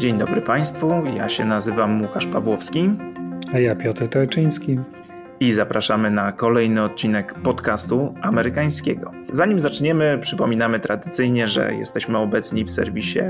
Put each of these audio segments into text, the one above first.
Dzień dobry Państwu, ja się nazywam Łukasz Pawłowski. A ja Piotr Torczyński i zapraszamy na kolejny odcinek podcastu amerykańskiego. Zanim zaczniemy, przypominamy tradycyjnie, że jesteśmy obecni w serwisie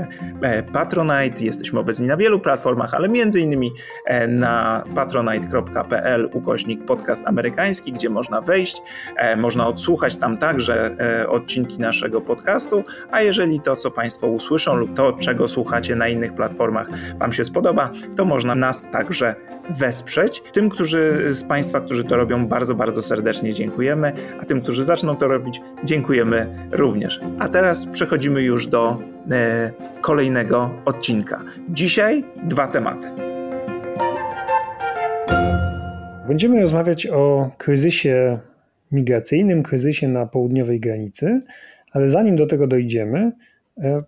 e, Patronite, jesteśmy obecni na wielu platformach, ale między innymi e, na patronite.pl ukośnik podcast amerykański, gdzie można wejść, e, można odsłuchać tam także odcinki naszego podcastu, a jeżeli to, co Państwo usłyszą lub to, czego słuchacie na innych platformach Wam się spodoba, to można nas także wesprzeć. Tym, którzy z Państwa, którzy to robią, bardzo, bardzo serdecznie dziękujemy, a tym, którzy zaczną to robić, dziękujemy również. A teraz przechodzimy już do e, kolejnego odcinka. Dzisiaj dwa tematy. Będziemy rozmawiać o kryzysie migracyjnym, kryzysie na południowej granicy, ale zanim do tego dojdziemy, e,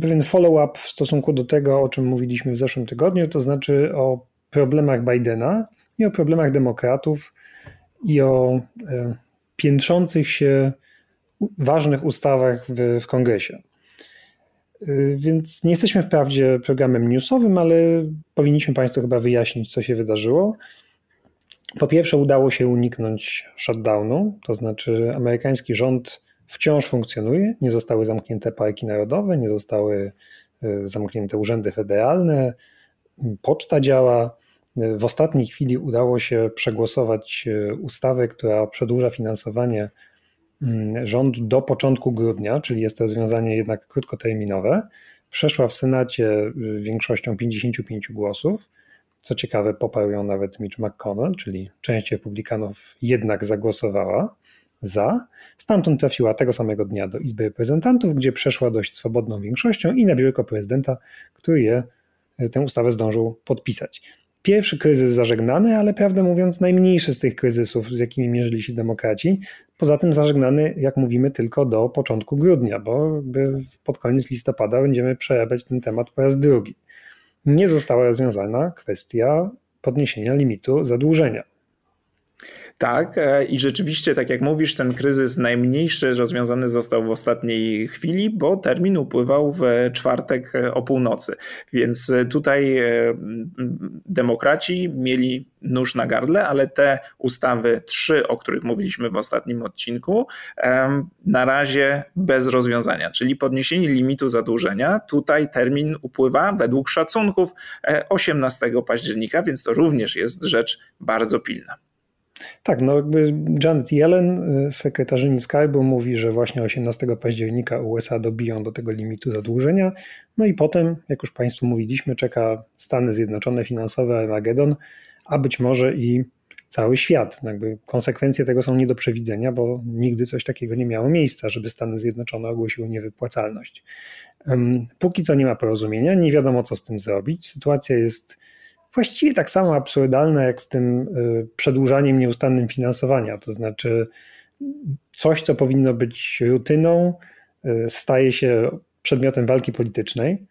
pewien follow-up w stosunku do tego, o czym mówiliśmy w zeszłym tygodniu, to znaczy o problemach Bidena i o problemach demokratów i o e, piętrzących się ważnych ustawach w, w kongresie. E, więc nie jesteśmy wprawdzie programem newsowym, ale powinniśmy Państwu chyba wyjaśnić, co się wydarzyło. Po pierwsze, udało się uniknąć shutdownu, to znaczy amerykański rząd wciąż funkcjonuje, nie zostały zamknięte parki narodowe, nie zostały e, zamknięte urzędy federalne, poczta działa, w ostatniej chwili udało się przegłosować e, ustawę, która przedłuża finansowanie mm, rządu do początku grudnia, czyli jest to rozwiązanie jednak krótkoterminowe. Przeszła w Senacie e, większością 55 głosów. Co ciekawe, poparł ją nawet Mitch McConnell, czyli część republikanów jednak zagłosowała za. Stamtąd trafiła tego samego dnia do Izby Reprezentantów, gdzie przeszła dość swobodną większością i na biurko prezydenta, który je, e, tę ustawę zdążył podpisać. Pierwszy kryzys zażegnany, ale prawdę mówiąc najmniejszy z tych kryzysów, z jakimi mierzyli się demokraci. Poza tym zażegnany, jak mówimy, tylko do początku grudnia, bo pod koniec listopada będziemy przerabiać ten temat po raz drugi. Nie została rozwiązana kwestia podniesienia limitu zadłużenia. Tak, e, i rzeczywiście, tak jak mówisz, ten kryzys najmniejszy rozwiązany został w ostatniej chwili, bo termin upływał w czwartek e, o północy. Więc e, tutaj demokraci mieli nóż na gardle, ale te ustawy, trzy, o których mówiliśmy w ostatnim odcinku, na razie bez rozwiązania, czyli podniesienie limitu zadłużenia. Tutaj termin upływa według szacunków 18 października, więc to również jest rzecz bardzo pilna. Tak, no jakby Janet Yellen, y, sekretarzyni Skype'u, mówi, że właśnie 18 października USA dobiją do tego limitu zadłużenia. No i potem, jak już Państwu mówiliśmy, czeka Stany Zjednoczone finansowe Armageddon, a być może i cały świat. No jakby konsekwencje tego są nie do przewidzenia, bo nigdy coś takiego nie miało miejsca, żeby Stany Zjednoczone ogłosiły niewypłacalność. Póki co nie ma porozumienia, nie wiadomo co z tym zrobić. Sytuacja jest właściwie tak samo absurdalne jak z tym y, przedłużaniem nieustannym finansowania. To znaczy, coś, co powinno być rutyną, y, staje się przedmiotem walki politycznej.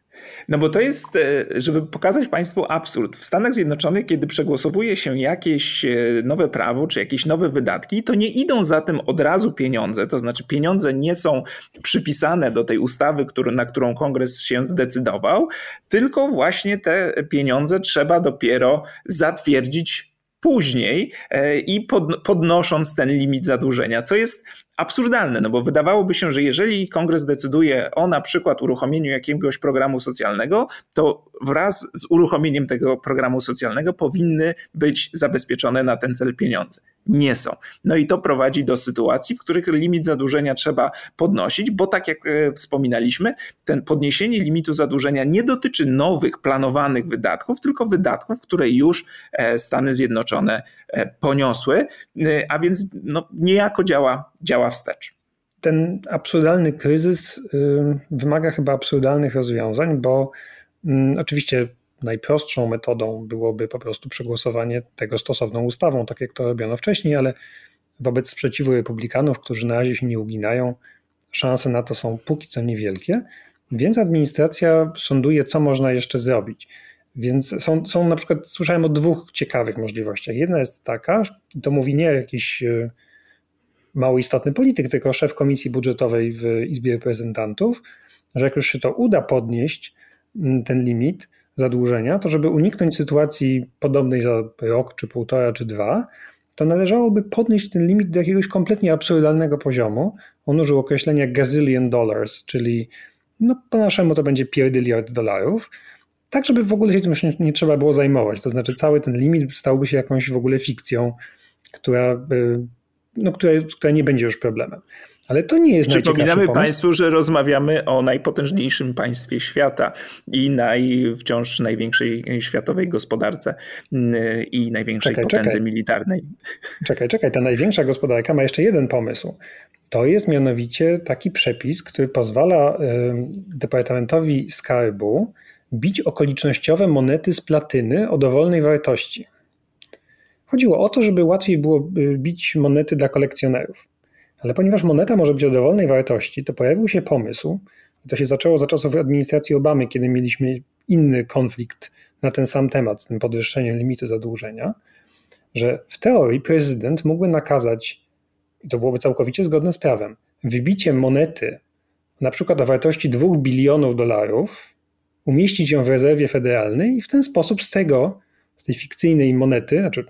No bo to jest, e, żeby pokazać Państwu absurd. W Stanach Zjednoczonych, kiedy przegłosowuje się jakieś e, nowe prawo czy jakieś nowe wydatki, to nie idą za tym od razu pieniądze. To znaczy, pieniądze nie są przypisane do tej ustawy, na którą kongres się zdecydował, tylko właśnie te pieniądze trzeba dopiero zatwierdzić później e, i podnosząc ten limit zadłużenia, co jest absurdalne, no bo wydawałoby się, że jeżeli kongres decyduje o na przykład uruchomieniu jakiegoś programu socjalnego, to wraz z uruchomieniem tego programu socjalnego powinny być zabezpieczone na ten cel pieniądze. Nie są. No i to prowadzi do sytuacji, w których limit zadłużenia trzeba podnosić, bo tak jak e, wspominaliśmy, ten podniesienie limitu zadłużenia nie dotyczy nowych planowanych wydatków, tylko wydatków, które już e, Stany Zjednoczone e, poniosły, a więc no, niejako działa, działa wstecz. Ten absurdalny kryzys y, wymaga chyba absurdalnych rozwiązań, bo mm, oczywiście najprostszą metodą byłoby po prostu przegłosowanie tego stosowną ustawą, tak jak to robiono wcześniej, ale wobec sprzeciwu republikanów, którzy na razie się nie uginają, szanse na to są póki co niewielkie, więc administracja sąduje, co można jeszcze zrobić. Więc są, są na przykład, słyszałem o dwóch ciekawych możliwościach. Jedna jest taka, to mówi nie jakiś y, mało istotny polityk, tylko szef komisji budżetowej w Izbie Reprezentantów, że jak już się to uda podnieść, mm, ten limit zadłużenia, to żeby uniknąć sytuacji podobnej za rok, czy półtora, czy dwa, to należałoby podnieść ten limit do jakiegoś kompletnie absurdalnego poziomu. On użył określenia gazillion dollars, czyli no po naszemu to będzie pierdyliard dolarów, tak żeby w ogóle się tym już nie, nie, trzeba było zajmować. To znaczy cały ten limit stałby się jakąś w ogóle fikcją, która, no, która, która nie będzie już problemem. Ale to nie jest Przypominamy Państwu, że rozmawiamy o najpotężniejszym państwie świata i naj, wciąż największej światowej gospodarce mm, i największej czekaj, potędze czekaj. militarnej. Czekaj, czekaj, ta największa gospodarka ma jeszcze jeden pomysł. To jest mianowicie taki przepis, który pozwala Departamentowi Skarbu bić okolicznościowe monety z platyny o dowolnej wartości. Chodziło o to, żeby łatwiej było y, bić monety dla kolekcjonerów. Ale ponieważ moneta może być o dowolnej wartości, to pojawił się pomysł, i to się zaczęło za czasów administracji Obamy, kiedy mieliśmy inny konflikt na ten sam temat, z tym podwyższeniem limitu zadłużenia, że w teorii prezydent mógłby nakazać, i to byłoby całkowicie zgodne z prawem, wybicie monety na przykład o wartości 2 bilionów dolarów, umieścić ją w rezerwie federalnej i w ten sposób z tego, z tej fikcyjnej monety, znaczy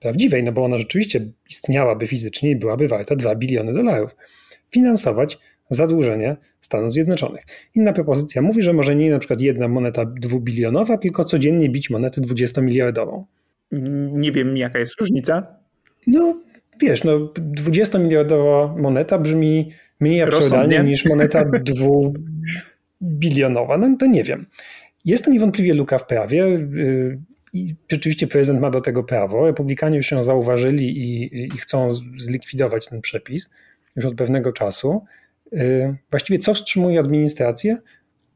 prawdziwej, no bo ona rzeczywiście istniałaby fizycznie i byłaby warta 2 biliony dolarów, finansować zadłużenie Stanów Zjednoczonych. Inna propozycja mówi, że może nie na przykład jedna moneta dwubilionowa, tylko codziennie bić monetę 20-miliardową. Nie wiem, jaka jest różnica. No, wiesz, no 20-miliardowa moneta brzmi mniej absurdalnie niż moneta dwubilionowa. No to nie wiem. Jest to niewątpliwie luka w prawie. I rzeczywiście prezydent ma do tego prawo. Republikanie już ją zauważyli i, i chcą zlikwidować ten przepis już od pewnego czasu. Y, właściwie co wstrzymuje administrację?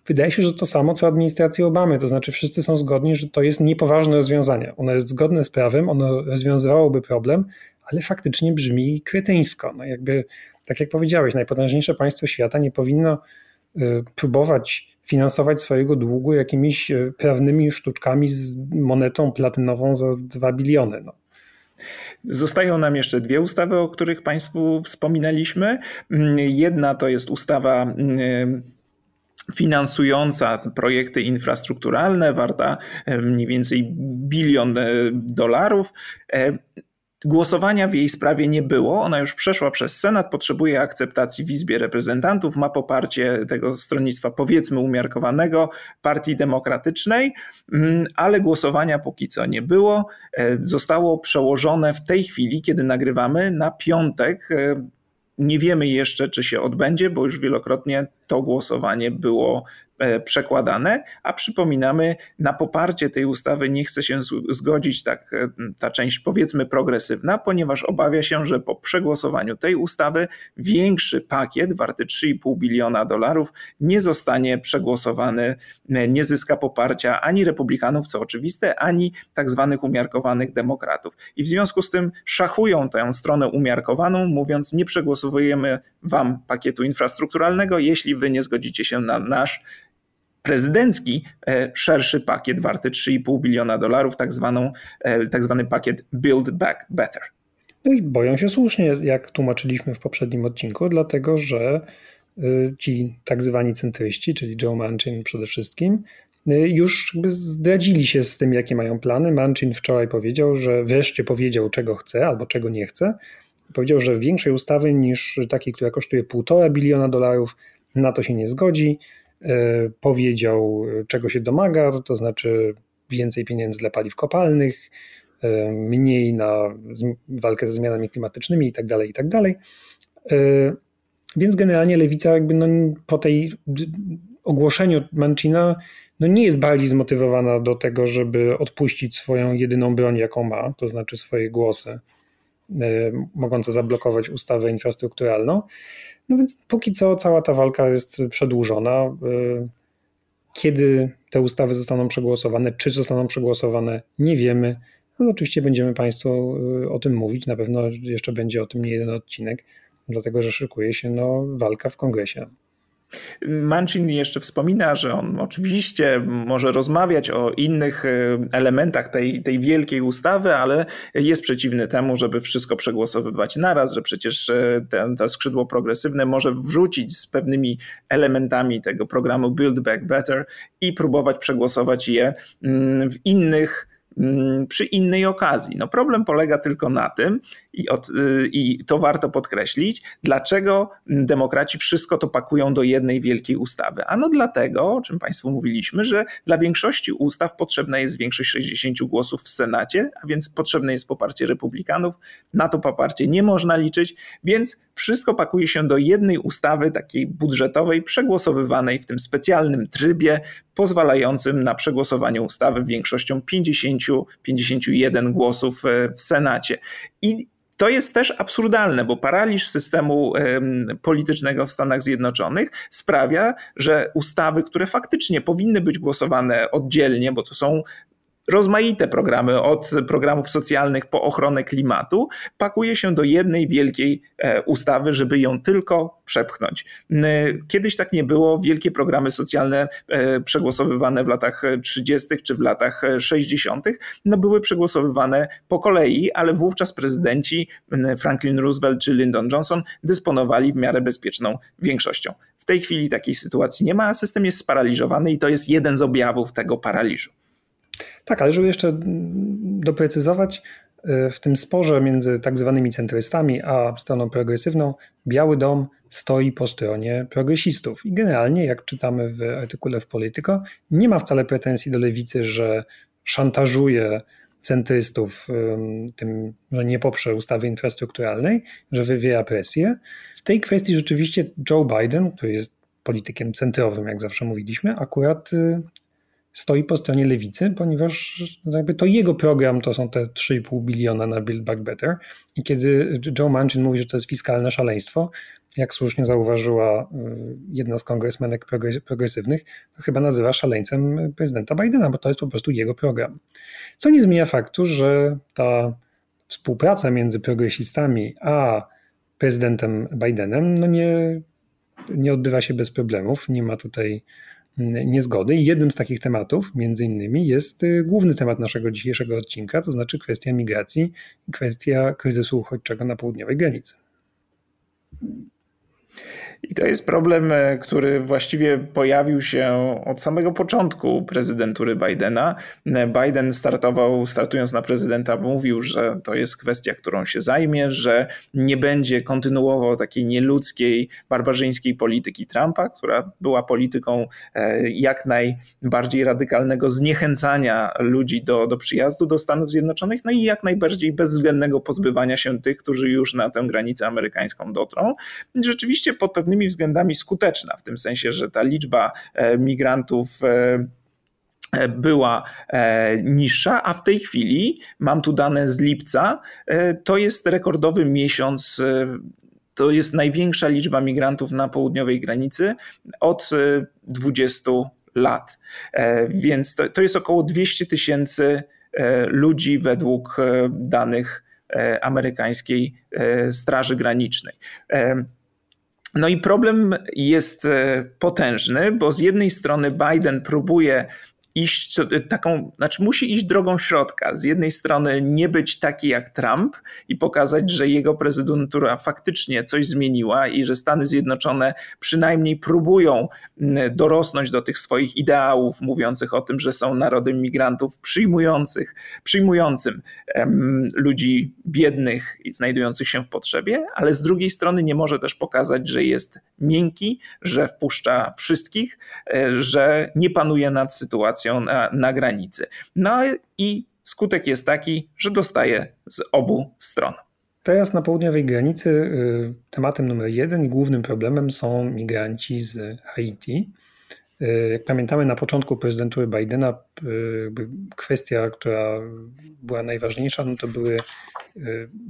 Wydaje się, że to samo co administracja Obamy, to znaczy wszyscy są zgodni, że to jest niepoważne rozwiązanie. Ono jest zgodne z prawem, ono rozwiązywałoby problem, ale faktycznie brzmi kretyńsko. No jakby, tak jak powiedziałeś, najpotężniejsze państwo świata nie powinno próbować finansować swojego długu jakimiś e, prawnymi sztuczkami z monetą platynową za 2 biliony. No. Zostają nam jeszcze dwie ustawy, o których Państwu wspominaliśmy. Mm, jedna to jest ustawa mm, finansująca projekty infrastrukturalne, warta mniej więcej bilion dolarów. Głosowania w jej sprawie nie było. Ona już przeszła przez Senat, potrzebuje akceptacji w Izbie Reprezentantów, ma poparcie tego stronnictwa, powiedzmy, umiarkowanego, Partii Demokratycznej, mm, ale głosowania póki co nie było. E, zostało przełożone w tej chwili, kiedy nagrywamy, na piątek. E, nie wiemy jeszcze, czy się odbędzie, bo już wielokrotnie to głosowanie było przekładane, a przypominamy, na poparcie tej ustawy nie chce się zgodzić tak, e, ta część powiedzmy progresywna, ponieważ obawia się, że po przegłosowaniu tej ustawy większy pakiet warty 3,5 biliona dolarów nie zostanie przegłosowany, e, nie zyska poparcia ani republikanów, co oczywiste, ani tak zwanych umiarkowanych demokratów. I w związku z tym szachują tę stronę umiarkowaną, mówiąc, nie przegłosowujemy wam pakietu infrastrukturalnego, jeśli wy nie zgodzicie się na nasz prezydencki e, szerszy pakiet warty 3,5 biliona dolarów, tak, zwaną, e, tak zwany pakiet Build Back Better. No i boją się słusznie, jak tłumaczyliśmy w poprzednim odcinku, dlatego że e, ci tak zwani centryści, czyli Joe Manchin przede wszystkim, już zdradzili się z tym, jakie mają plany. Manchin wczoraj powiedział, że wreszcie powiedział, czego chce albo czego nie chce. Powiedział, że większej ustawy niż takiej, która kosztuje 1,5 biliona dolarów, na to się nie zgodzi. E, powiedział, czego się domaga, to znaczy więcej pieniędzy dla paliw kopalnych, e, mniej na walkę ze zmianami klimatycznymi itd., tak itd. Tak e, więc generalnie lewica jakby no po tej ogłoszeniu Mancina no nie jest bardziej zmotywowana do tego, żeby odpuścić swoją jedyną broń, jaką ma, to znaczy swoje głosy mogące zablokować ustawę infrastrukturalną. No więc póki co cała ta walka jest przedłużona. Y, kiedy te ustawy zostaną przegłosowane, czy zostaną przegłosowane, nie wiemy. No oczywiście będziemy Państwu y, o tym mówić. Na pewno jeszcze będzie o tym nie jeden odcinek, dlatego że szykuje się no, walka w kongresie. Manchin jeszcze wspomina, że on oczywiście może rozmawiać o innych e, elementach tej, tej wielkiej ustawy, ale jest przeciwny temu, żeby wszystko przegłosowywać naraz, że przecież e, ten, to skrzydło progresywne może wrzucić z pewnymi elementami tego programu Build Back Better i próbować przegłosować je mm, w innych przy innej okazji. No problem polega tylko na tym, i, od, y, i to warto podkreślić, dlaczego demokraci wszystko to pakują do jednej wielkiej ustawy. Ano dlatego, o czym Państwu mówiliśmy, że dla większości ustaw potrzebna jest większość 60 głosów w Senacie, a więc potrzebne jest poparcie republikanów. Na to poparcie nie można liczyć, więc wszystko pakuje się do jednej ustawy, takiej budżetowej, przegłosowywanej w tym specjalnym trybie, pozwalającym na przegłosowanie ustawy większością 50-51 głosów e, w Senacie. I to jest też absurdalne, bo paraliż systemu politycznego w Stanach Zjednoczonych sprawia, że ustawy, które faktycznie powinny być głosowane oddzielnie, bo to są rozmaite programy, od programów socjalnych po ochronę klimatu, pakuje się do jednej wielkiej e, ustawy, żeby ją tylko przepchnąć. Kiedyś tak nie było. Wielkie programy socjalne e, przegłosowywane w latach 30. czy w latach 60. no były przegłosowywane po kolei, ale wówczas prezydenci Franklin Roosevelt czy Lyndon Johnson dysponowali w miarę bezpieczną większością. W tej chwili takiej sytuacji nie ma, a system jest sparaliżowany i to jest jeden z objawów tego paraliżu. Tak, ale żeby jeszcze doprecyzować, e, w tym sporze między tak zwanymi centrystami a stroną progresywną, Biały Dom stoi po stronie progresistów. I generalnie, jak czytamy w artykule w Polityko, nie ma wcale pretensji do lewicy, że szantażuje centrystów tym, że nie poprze ustawy infrastrukturalnej, że wywiera presję. W tej kwestii rzeczywiście Joe Biden, który jest politykiem centrowym, jak zawsze mówiliśmy, akurat y, stoi po stronie lewicy, ponieważ jakby to jego program to są te 3,5 biliona na Build Back Better. I kiedy Joe Manchin mówi, że to jest fiskalne szaleństwo, jak słusznie zauważyła y, jedna z kongresmenek progresywnych, to chyba nazywa szaleńcem prezydenta Bidena, bo to jest po prostu jego program. Co nie zmienia faktu, że ta współpraca między progresistami a prezydentem Bidenem no nie, nie odbywa się bez problemów. Nie ma tutaj niezgody. I jednym z takich tematów, między innymi, jest y, główny temat naszego dzisiejszego odcinka, to znaczy kwestia migracji kwestia kryzysu uchodźczego na południowej granicy. I to jest problem, e, który właściwie pojawił się od samego początku prezydentury Bidena. E, Biden startował, startując na prezydenta, mówił, że to jest kwestia, którą się zajmie, że nie będzie kontynuował takiej nieludzkiej, barbarzyńskiej polityki Trumpa, która była polityką e, jak najbardziej radykalnego zniechęcania ludzi do, do przyjazdu do Stanów Zjednoczonych, no i jak najbardziej bezwzględnego pozbywania się tych, którzy już na tę granicę amerykańską dotrą. Rzeczywiście pod pewnym pewnymi względami skuteczna, w tym sensie, że ta liczba e, migrantów e, e, była niższa, a w tej chwili, mam tu dane z lipca, to jest rekordowy miesiąc to jest największa liczba migrantów na południowej granicy od 20 lat. Więc to, to jest około 200 tysięcy ludzi według danych amerykańskiej Straży Granicznej. No i problem jest e, potężny, bo z jednej strony Biden próbuje iść taką, znaczy musi iść drogą środka. Z jednej strony nie być taki jak Trump i pokazać, że jego prezydentura faktycznie coś zmieniła i że Stany Zjednoczone przynajmniej próbują dorosnąć do tych swoich ideałów, mówiących o tym, że są narodem migrantów przyjmujących, przyjmującym um, ludzi biednych i znajdujących się w potrzebie, ale z drugiej strony nie może też pokazać, że jest miękki, że wpuszcza wszystkich, e, że nie panuje nad sytuacją na, na granicy. No i skutek jest taki, że dostaje z obu stron. Teraz na południowej granicy y, tematem numer jeden i głównym problemem są migranci z Haiti. Y, jak pamiętamy, na początku prezydentury Bidena y, kwestia, która była najważniejsza, no to były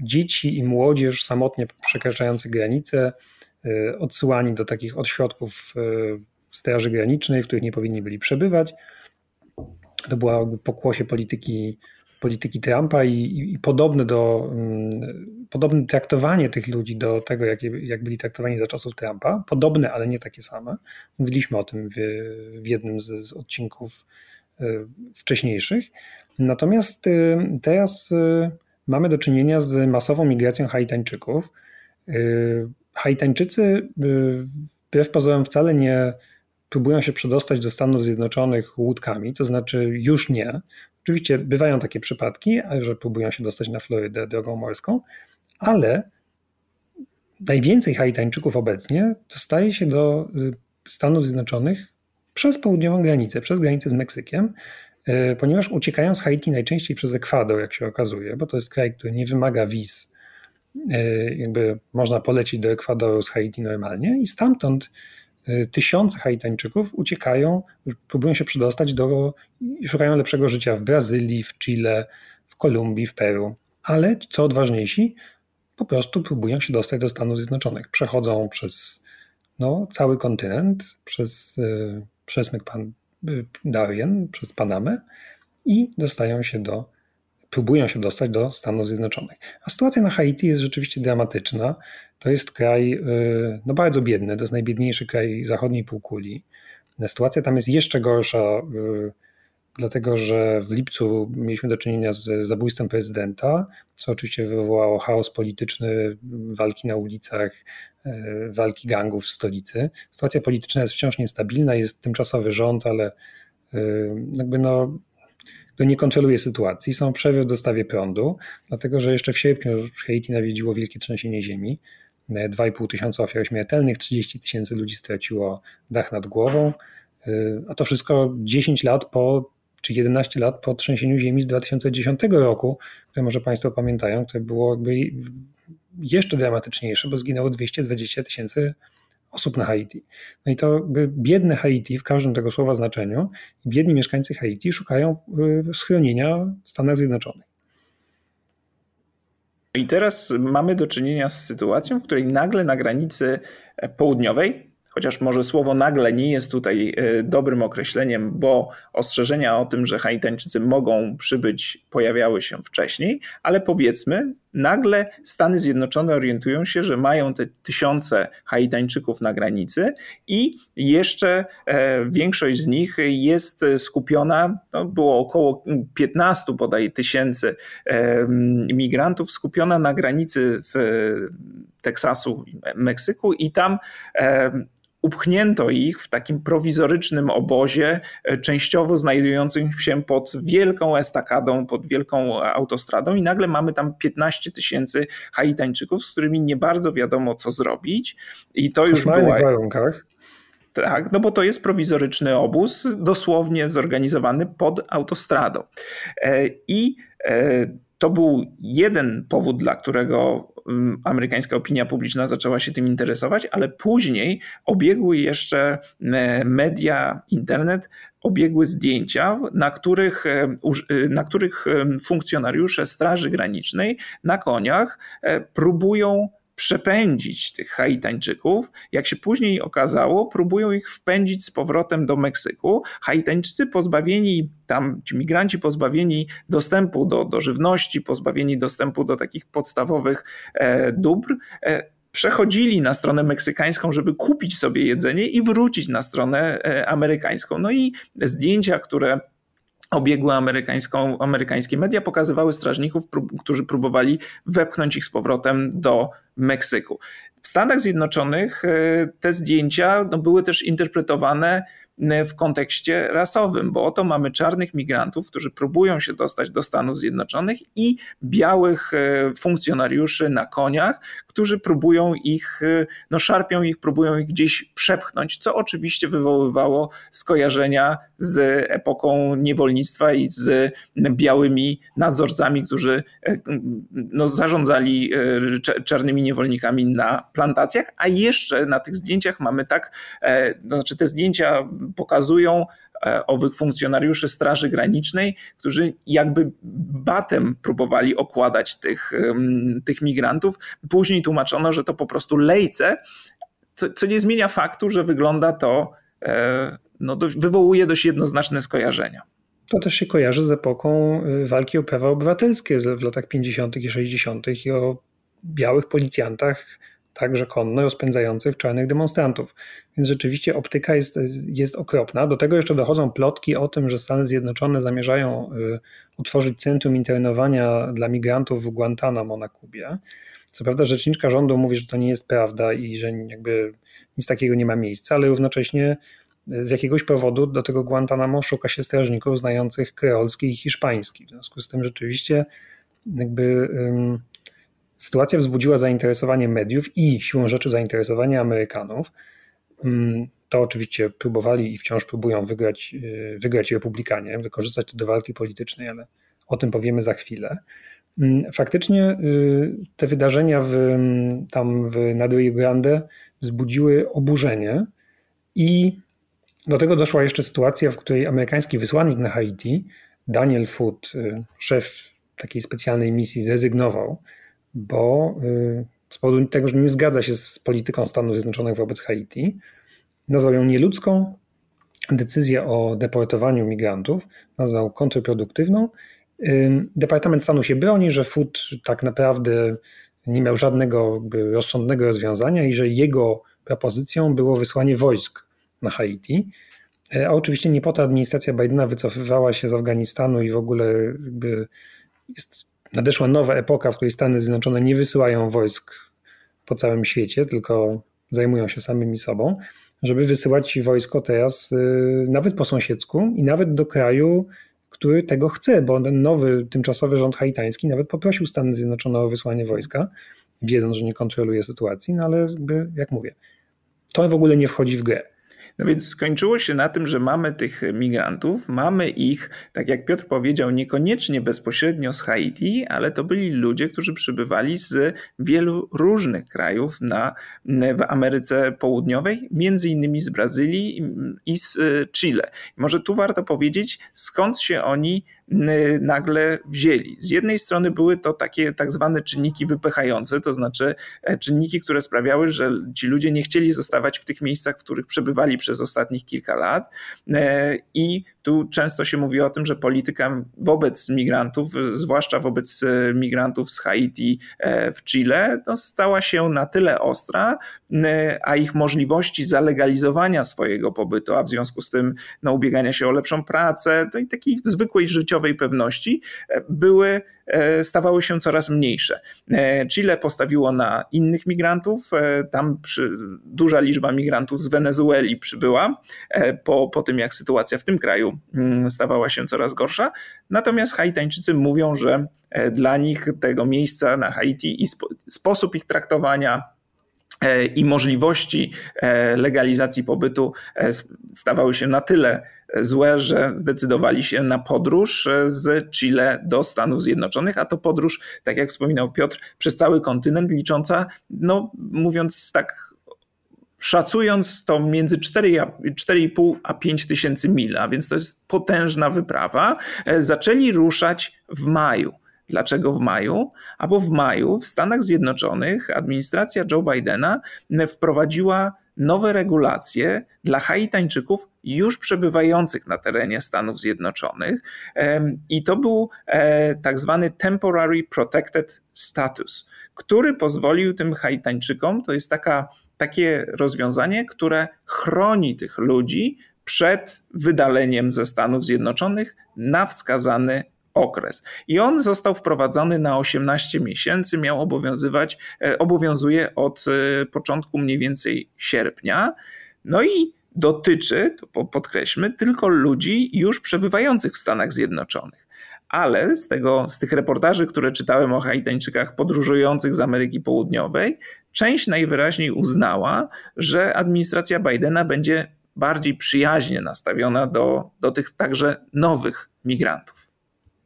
dzieci i młodzież samotnie przekraczający granicę, odsyłani do takich odśrodków Straży Granicznej, w których nie powinni byli przebywać. To była pokłosie polityki polityki Trumpa i, i, podobne do, um, podobne traktowanie tych ludzi do tego, jak, jak byli traktowani za czasów Trumpa, podobne, ale nie takie same. Mówiliśmy o tym w, w jednym z, z odcinków y, wcześniejszych. Natomiast y, teraz y, mamy do czynienia z masową migracją Haitańczyków. Haitańczycy wbrew pozorom wcale nie próbują się przedostać do Stanów Zjednoczonych łódkami, to znaczy już nie. Oczywiście bywają takie przypadki, że próbują się dostać na Florydę drogą morską, ale najwięcej Haitańczyków obecnie dostaje się do y, Stanów Zjednoczonych przez południową granicę, przez granicę z Meksykiem, y, ponieważ uciekają z Haiti najczęściej przez Ekwador, jak się okazuje, bo to jest kraj, który nie wymaga wiz. Y, jakby można polecieć do Ekwadoru z Haiti normalnie i stamtąd tysiące Haitańczyków uciekają, próbują się przedostać do, szukają lepszego życia w Brazylii, w Chile, w Kolumbii, w Peru. Ale co odważniejsi, po prostu próbują się dostać do Stanów Zjednoczonych. Przechodzą przez no, cały kontynent, przez y, przesmyk Pan, y, Darien, przez Panamę i dostają się do, próbują się dostać do Stanów Zjednoczonych. A sytuacja na Haiti jest rzeczywiście dramatyczna. To jest kraj y, no, bardzo biedny, to jest najbiedniejszy kraj zachodniej półkuli. Sytuacja tam jest jeszcze gorsza dlatego że w lipcu mieliśmy do czynienia z zabójstwem prezydenta, co oczywiście wywołało chaos polityczny, walki na ulicach, e, walki gangów w stolicy. Sytuacja polityczna jest wciąż niestabilna, jest tymczasowy rząd, ale jakby no, nie kontroluje sytuacji. Są przerwy w dostawie prądu, dlatego że jeszcze w sierpniu Haiti nawiedziło wielkie trzęsienie ziemi. 2,5 tysiąca ofiar śmiertelnych, 30 tysięcy ludzi straciło dach nad głową, e, a to wszystko 10 lat po czy 11 lat po trzęsieniu ziemi z 2010 roku, które może Państwo pamiętają, które było jakby jeszcze dramatyczniejsze, bo zginęło 220 tysięcy osób na Haiti. No i to biedne Haiti w każdym tego słowa znaczeniu, biedni mieszkańcy Haiti szukają y, schronienia w Stanach Zjednoczonych. I teraz mamy do czynienia z sytuacją, w której nagle na granicy południowej Chociaż może słowo nagle nie jest tutaj e, dobrym określeniem, bo ostrzeżenia o tym, że Haitańczycy mogą przybyć, pojawiały się wcześniej, ale powiedzmy, nagle Stany Zjednoczone orientują się, że mają te tysiące Haitańczyków na granicy i jeszcze e, większość z nich jest skupiona, to było około 15 bodaj tysięcy e, imigrantów, skupiona na granicy w Teksasu, Meksyku i tam upchnięto ich w takim prowizorycznym obozie, e, częściowo znajdującym się pod wielką estakadą, pod wielką autostradą, i nagle mamy tam 15 tysięcy Haitańczyków, z którymi nie bardzo wiadomo, co zrobić. I to już była. warunkach. Tak, no bo to jest prowizoryczny obóz, dosłownie zorganizowany pod autostradą. E, I e, to był jeden powód, dla którego mm, amerykańska opinia publiczna zaczęła się tym interesować, ale później obiegły jeszcze e, media, internet, obiegły zdjęcia, na których, e, e, na których funkcjonariusze Straży Granicznej na koniach próbują przepędzić tych Haitańczyków. Jak się później okazało, próbują ich wpędzić z powrotem do Meksyku. Haitańczycy pozbawieni, tam ci migranci pozbawieni dostępu do, do żywności, pozbawieni dostępu do takich podstawowych e, dóbr, e, przechodzili na stronę meksykańską, żeby kupić sobie jedzenie i wrócić na stronę e, amerykańską. No i zdjęcia, które obiegłe amerykańską, amerykańskie media pokazywały strażników, którzy próbowali wepchnąć ich z powrotem do Meksyku. W Stanach Zjednoczonych e, te zdjęcia no, były też interpretowane w kontekście rasowym, bo oto mamy czarnych migrantów, którzy próbują się dostać do Stanów Zjednoczonych i białych e, funkcjonariuszy na koniach, którzy próbują ich, e, no szarpią ich, próbują ich gdzieś przepchnąć, co oczywiście wywoływało skojarzenia z epoką niewolnictwa i z białymi nadzorcami, którzy e, no, zarządzali czarnymi niewolnikami na plantacjach, a jeszcze na tych zdjęciach mamy tak, to znaczy te zdjęcia pokazują e, owych funkcjonariuszy Straży Granicznej, którzy jakby batem próbowali okładać tych, tych migrantów. Później tłumaczono, że to po prostu lejce, co, co nie zmienia faktu, że wygląda to, e, no, wywołuje dość jednoznaczne skojarzenia. To też się kojarzy z epoką y, walki o prawa obywatelskie w latach 50. i 60. i o białych policjantach, także konno rozpędzających czarnych demonstrantów. Więc rzeczywiście optyka jest, jest okropna. Do tego jeszcze dochodzą plotki o tym, że Stany Zjednoczone zamierzają y, utworzyć centrum internowania dla migrantów w Guantanamo na Kubie. Co prawda rzeczniczka rządu mówi, że to nie jest prawda i że jakby nic takiego nie ma miejsca, ale równocześnie z jakiegoś powodu do tego Guantanamo szuka się strażników znających kreolski i hiszpański. W związku z tym rzeczywiście jakby um, sytuacja wzbudziła zainteresowanie mediów i siłą rzeczy zainteresowanie Amerykanów. Um, to oczywiście próbowali i wciąż próbują wygrać, y, wygrać Republikanie, wykorzystać to do walki politycznej, ale o tym powiemy za chwilę. Faktycznie y, te wydarzenia w, tam w, nad Grande wzbudziły oburzenie i do tego doszła jeszcze sytuacja, w której amerykański wysłannik na Haiti, Daniel Foot, y, szef takiej specjalnej misji, zrezygnował, bo y, z powodu tego, że nie zgadza się z polityką Stanów Zjednoczonych wobec Haiti, nazwał ją nieludzką. Decyzję o deportowaniu migrantów nazwał kontrproduktywną. Departament Stanu się broni, że Foot tak naprawdę nie miał żadnego rozsądnego rozwiązania i że jego propozycją było wysłanie wojsk na Haiti. E, a oczywiście nie po to administracja Bidena wycofywała się z Afganistanu i w ogóle jakby jest, nadeszła nowa epoka, w której Stany Zjednoczone nie wysyłają wojsk po całym świecie, tylko zajmują się samymi sobą, żeby wysyłać wojsko teraz y, nawet po sąsiedzku i nawet do kraju, który tego chce, bo ten nowy tymczasowy rząd haitański nawet poprosił Stany Zjednoczone o wysłanie wojska, wiedząc, że nie kontroluje sytuacji, no ale jakby, jak mówię, to w ogóle nie wchodzi w grę. No więc skończyło się na tym, że mamy tych migrantów, mamy ich, tak jak Piotr powiedział, niekoniecznie bezpośrednio z Haiti, ale to byli ludzie, którzy przybywali z wielu różnych krajów na, w Ameryce Południowej, między innymi z Brazylii i z e, Chile. Może tu warto powiedzieć, skąd się oni nagle wzięli. Z jednej strony były to takie tak zwane czynniki wypychające, to znaczy e, czynniki, które sprawiały, że ci ludzie nie chcieli zostawać w tych miejscach, w których przebywali przez ostatnich kilka lat. E, i tu często się mówi o tym, że polityka wobec migrantów, zwłaszcza wobec e, migrantów z Haiti e, w Chile, no, stała się na tyle ostra, e, a ich możliwości zalegalizowania swojego pobytu, a w związku z tym no, ubiegania się o lepszą pracę, to i takiej zwykłej życiowej pewności, były stawały się coraz mniejsze. Chile postawiło na innych migrantów, tam przy, duża liczba migrantów z Wenezueli przybyła po, po tym, jak sytuacja w tym kraju Mm, stawała się coraz gorsza. Natomiast Haitańczycy mówią, że e, dla nich tego miejsca na Haiti i sposób ich traktowania e, i możliwości e, legalizacji pobytu stawały się na tyle złe, że zdecydowali się na podróż z Chile do Stanów Zjednoczonych, a to podróż, tak jak wspominał Piotr, przez cały kontynent licząca, no mówiąc tak szacując to między 4,5 a 5 tysięcy mil, a więc to jest potężna wyprawa, e, zaczęli ruszać w maju. Dlaczego w maju? A bo w maju w Stanach Zjednoczonych administracja Joe Bidena wprowadziła nowe regulacje dla Haitańczyków już przebywających na terenie Stanów Zjednoczonych. I to był e, tak zwany Temporary Protected Status, który pozwolił tym Haitańczykom, to jest taka takie rozwiązanie, które chroni tych ludzi przed wydaleniem ze Stanów Zjednoczonych na wskazany okres. I on został wprowadzony na 18 miesięcy, miał obowiązywać, e, obowiązuje od e, początku mniej więcej sierpnia. No i dotyczy, to podkreślmy, tylko ludzi już przebywających w Stanach Zjednoczonych ale z, tego, z tych reportaży, które czytałem o Haitańczykach podróżujących z Ameryki Południowej, część najwyraźniej uznała, że administracja Bidena będzie bardziej przyjaźnie nastawiona do, do tych także nowych migrantów.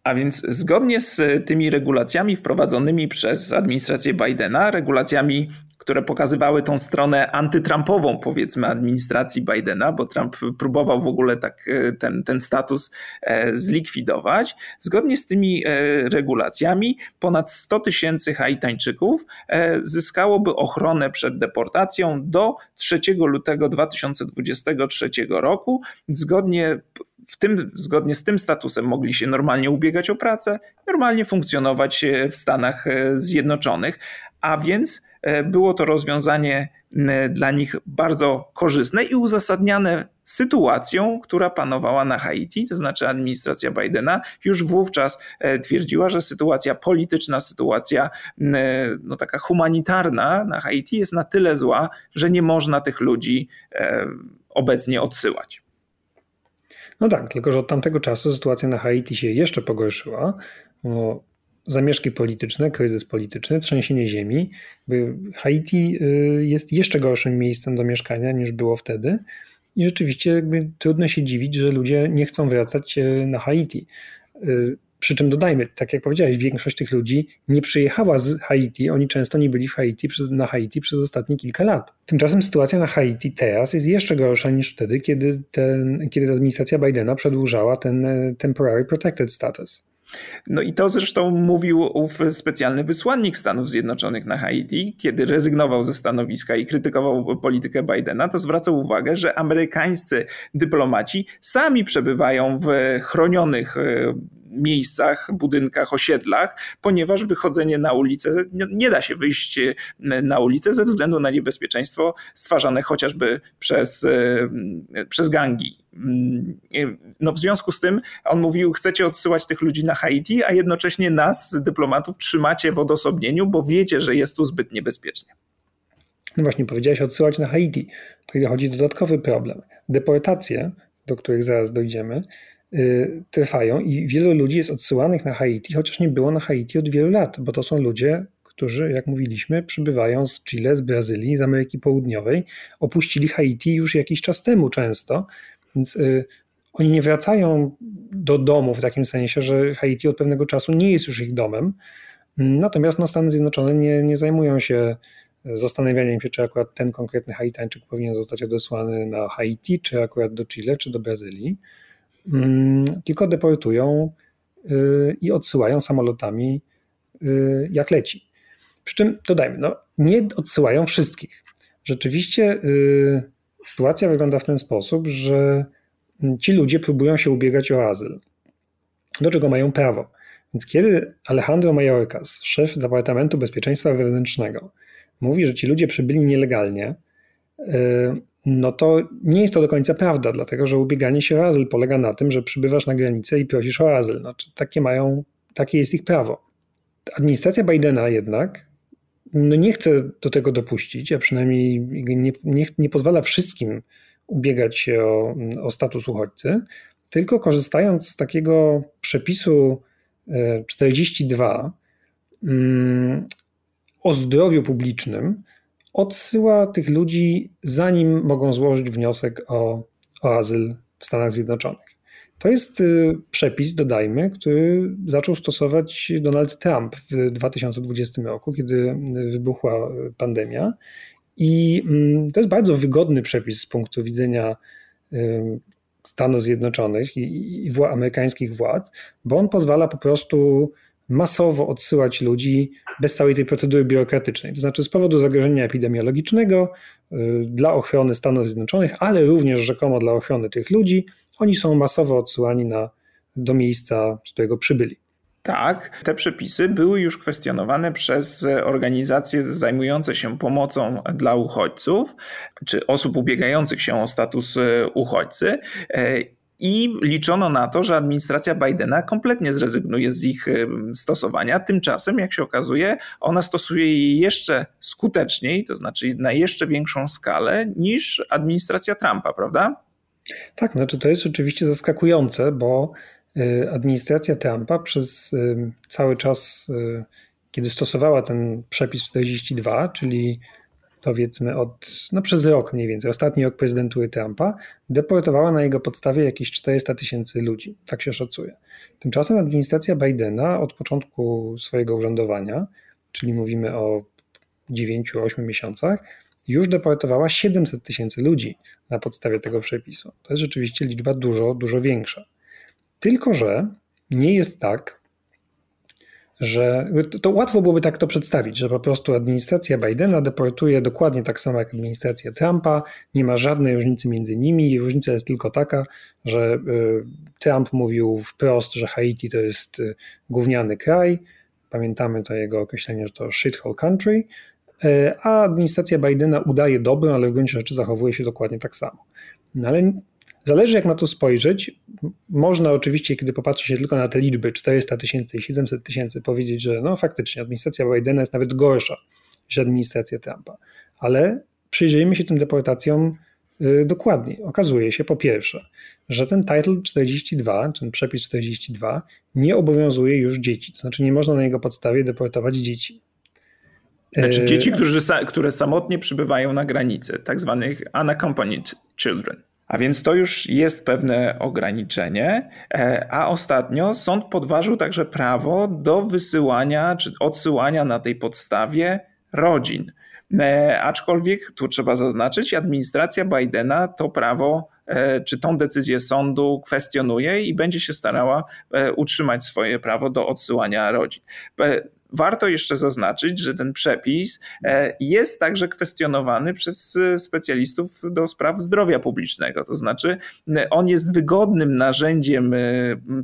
A więc zgodnie z tymi regulacjami wprowadzonymi przez administrację Bidena, regulacjami które pokazywały tą stronę antytrumpową, powiedzmy, administracji Bidena, bo Trump próbował w ogóle tak e, ten, ten status e, zlikwidować. Zgodnie z tymi e, regulacjami ponad 100 tysięcy Haitańczyków zyskałoby ochronę przed deportacją do 3 lutego 2023 roku. Zgodnie w tym, zgodnie z tym statusem mogli się normalnie ubiegać o pracę, normalnie funkcjonować w Stanach Zjednoczonych, a więc było to rozwiązanie dla nich bardzo korzystne i uzasadniane sytuacją, która panowała na Haiti, to znaczy administracja Bidena już wówczas twierdziła, że sytuacja polityczna, sytuacja no, taka humanitarna na Haiti jest na tyle zła, że nie można tych ludzi obecnie odsyłać. No tak, tylko że od tamtego czasu sytuacja na Haiti się jeszcze pogorszyła. Bo zamieszki polityczne, kryzys polityczny, trzęsienie ziemi. Haiti y, jest jeszcze gorszym miejscem do mieszkania niż było wtedy. I rzeczywiście jakby trudno się dziwić, że ludzie nie chcą wracać y, na Haiti. Y, przy czym dodajmy, tak jak powiedziałeś, większość tych ludzi nie przyjechała z Haiti, oni często nie byli w Haiti, na Haiti przez ostatnie kilka lat. Tymczasem sytuacja na Haiti teraz jest jeszcze gorsza niż wtedy, kiedy, ten, kiedy administracja Bidena przedłużała ten Temporary Protected Status. No i to zresztą mówił ów specjalny wysłannik Stanów Zjednoczonych na Haiti, kiedy rezygnował ze stanowiska i krytykował politykę Bidena, to zwracał uwagę, że amerykańscy dyplomaci sami przebywają w chronionych e, miejscach, budynkach, osiedlach, ponieważ wychodzenie na ulicę, nie da się wyjść e, na ulicę ze względu na niebezpieczeństwo stwarzane chociażby przez, e, przez gangi. Mm, no w związku z tym on mówił, chcecie odsyłać tych ludzi na Haiti, a jednocześnie nas, dyplomatów, trzymacie w odosobnieniu, bo wiecie, że jest tu zbyt niebezpiecznie. No właśnie, powiedziałeś odsyłać na Haiti. Tu dochodzi dodatkowy problem. Deportacje, do których zaraz dojdziemy, trwają i wielu ludzi jest odsyłanych na Haiti, chociaż nie było na Haiti od wielu lat, bo to są ludzie, którzy, jak mówiliśmy, przybywają z Chile, z Brazylii, z Ameryki Południowej, opuścili Haiti już jakiś czas temu często, więc y, oni nie wracają do domu w takim sensie, że Haiti od pewnego czasu nie jest już ich domem. Natomiast no, Stany Zjednoczone nie, nie zajmują się zastanawianiem się, czy akurat ten konkretny Haitańczyk powinien zostać odesłany na Haiti, czy akurat do Chile, czy do Brazylii. Mm, tylko deportują y, i odsyłają samolotami y, jak leci. Przy czym dodajmy, no, nie odsyłają wszystkich. Rzeczywiście y, sytuacja wygląda w ten sposób, że ci ludzie próbują się ubiegać o azyl, do czego mają prawo. Więc kiedy Alejandro Mayorkas, szef Departamentu Bezpieczeństwa Wewnętrznego, mówi, że ci ludzie przybyli nielegalnie, no to nie jest to do końca prawda, dlatego że ubieganie się o azyl polega na tym, że przybywasz na granicę i prosisz o azyl. Znaczy, takie mają, takie jest ich prawo. Administracja Bidena jednak no nie chce do tego dopuścić, a przynajmniej nie, nie, nie pozwala wszystkim ubiegać się o, o status uchodźcy, tylko korzystając z takiego przepisu 42 e, mm, o zdrowiu publicznym, odsyła tych ludzi, zanim mogą złożyć wniosek o, o azyl w Stanach Zjednoczonych. To jest y, przepis, dodajmy, który zaczął stosować Donald Trump w 2020 roku, kiedy wybuchła pandemia. I mm, to jest bardzo wygodny przepis z punktu widzenia y, Stanów Zjednoczonych i, i amerykańskich władz, bo on pozwala po prostu masowo odsyłać ludzi bez całej tej procedury biurokratycznej. To znaczy z powodu zagrożenia epidemiologicznego y, dla ochrony Stanów Zjednoczonych, ale również rzekomo dla ochrony tych ludzi, oni są masowo odsyłani na, do miejsca, z którego przybyli. Tak, te przepisy były już kwestionowane przez organizacje zajmujące się pomocą dla uchodźców, czy osób ubiegających się o status y, uchodźcy. I liczono na to, że administracja Bidena kompletnie zrezygnuje z ich stosowania. Tymczasem, jak się okazuje, ona stosuje je jeszcze skuteczniej, to znaczy na jeszcze większą skalę niż administracja Trumpa, prawda? Tak, znaczy to jest oczywiście zaskakujące, bo y, administracja Trumpa przez y, cały czas, y, kiedy stosowała ten przepis 42, czyli powiedzmy od, no przez rok mniej więcej, ostatni rok prezydentury Trumpa, deportowała na jego podstawie jakieś 400 tysięcy ludzi, tak się szacuje. Tymczasem administracja Bidena od początku swojego urzędowania, czyli mówimy o 9-8 miesiącach, już deportowała 700 tysięcy ludzi na podstawie tego przepisu. To jest rzeczywiście liczba dużo, dużo większa. Tylko, że nie jest tak, że to łatwo byłoby tak to przedstawić, że po prostu administracja Bidena deportuje dokładnie tak samo jak administracja Trumpa, nie ma żadnej różnicy między nimi. Różnica jest tylko taka, że y, Trump mówił wprost, że Haiti to jest y, gówniany kraj. Pamiętamy to jego określenie, że to shithole country, y, a administracja Bidena udaje dobrą, ale w gruncie rzeczy zachowuje się dokładnie tak samo. No ale Zależy jak na to spojrzeć. Można oczywiście, kiedy popatrzy się tylko na te liczby 400 tysięcy i 700 tysięcy, powiedzieć, że no faktycznie administracja Bidena jest nawet gorsza niż administracja Trumpa. Ale przyjrzyjmy się tym deportacjom y, dokładniej. Okazuje się po pierwsze, że ten Title 42, ten przepis 42 nie obowiązuje już dzieci. To znaczy nie można na jego podstawie deportować dzieci. Znaczy dzieci, którzy, które samotnie przybywają na granicy, tak zwanych unaccompanied children. A więc to już jest pewne ograniczenie. E, a ostatnio sąd podważył także prawo do wysyłania czy odsyłania na tej podstawie rodzin. E, aczkolwiek tu trzeba zaznaczyć, administracja Bidena to prawo e, czy tą decyzję sądu kwestionuje i będzie się starała utrzymać swoje prawo do odsyłania rodzin. Warto jeszcze zaznaczyć, że ten przepis e, jest także kwestionowany przez e, specjalistów do spraw zdrowia publicznego. To znaczy, e, on jest wygodnym narzędziem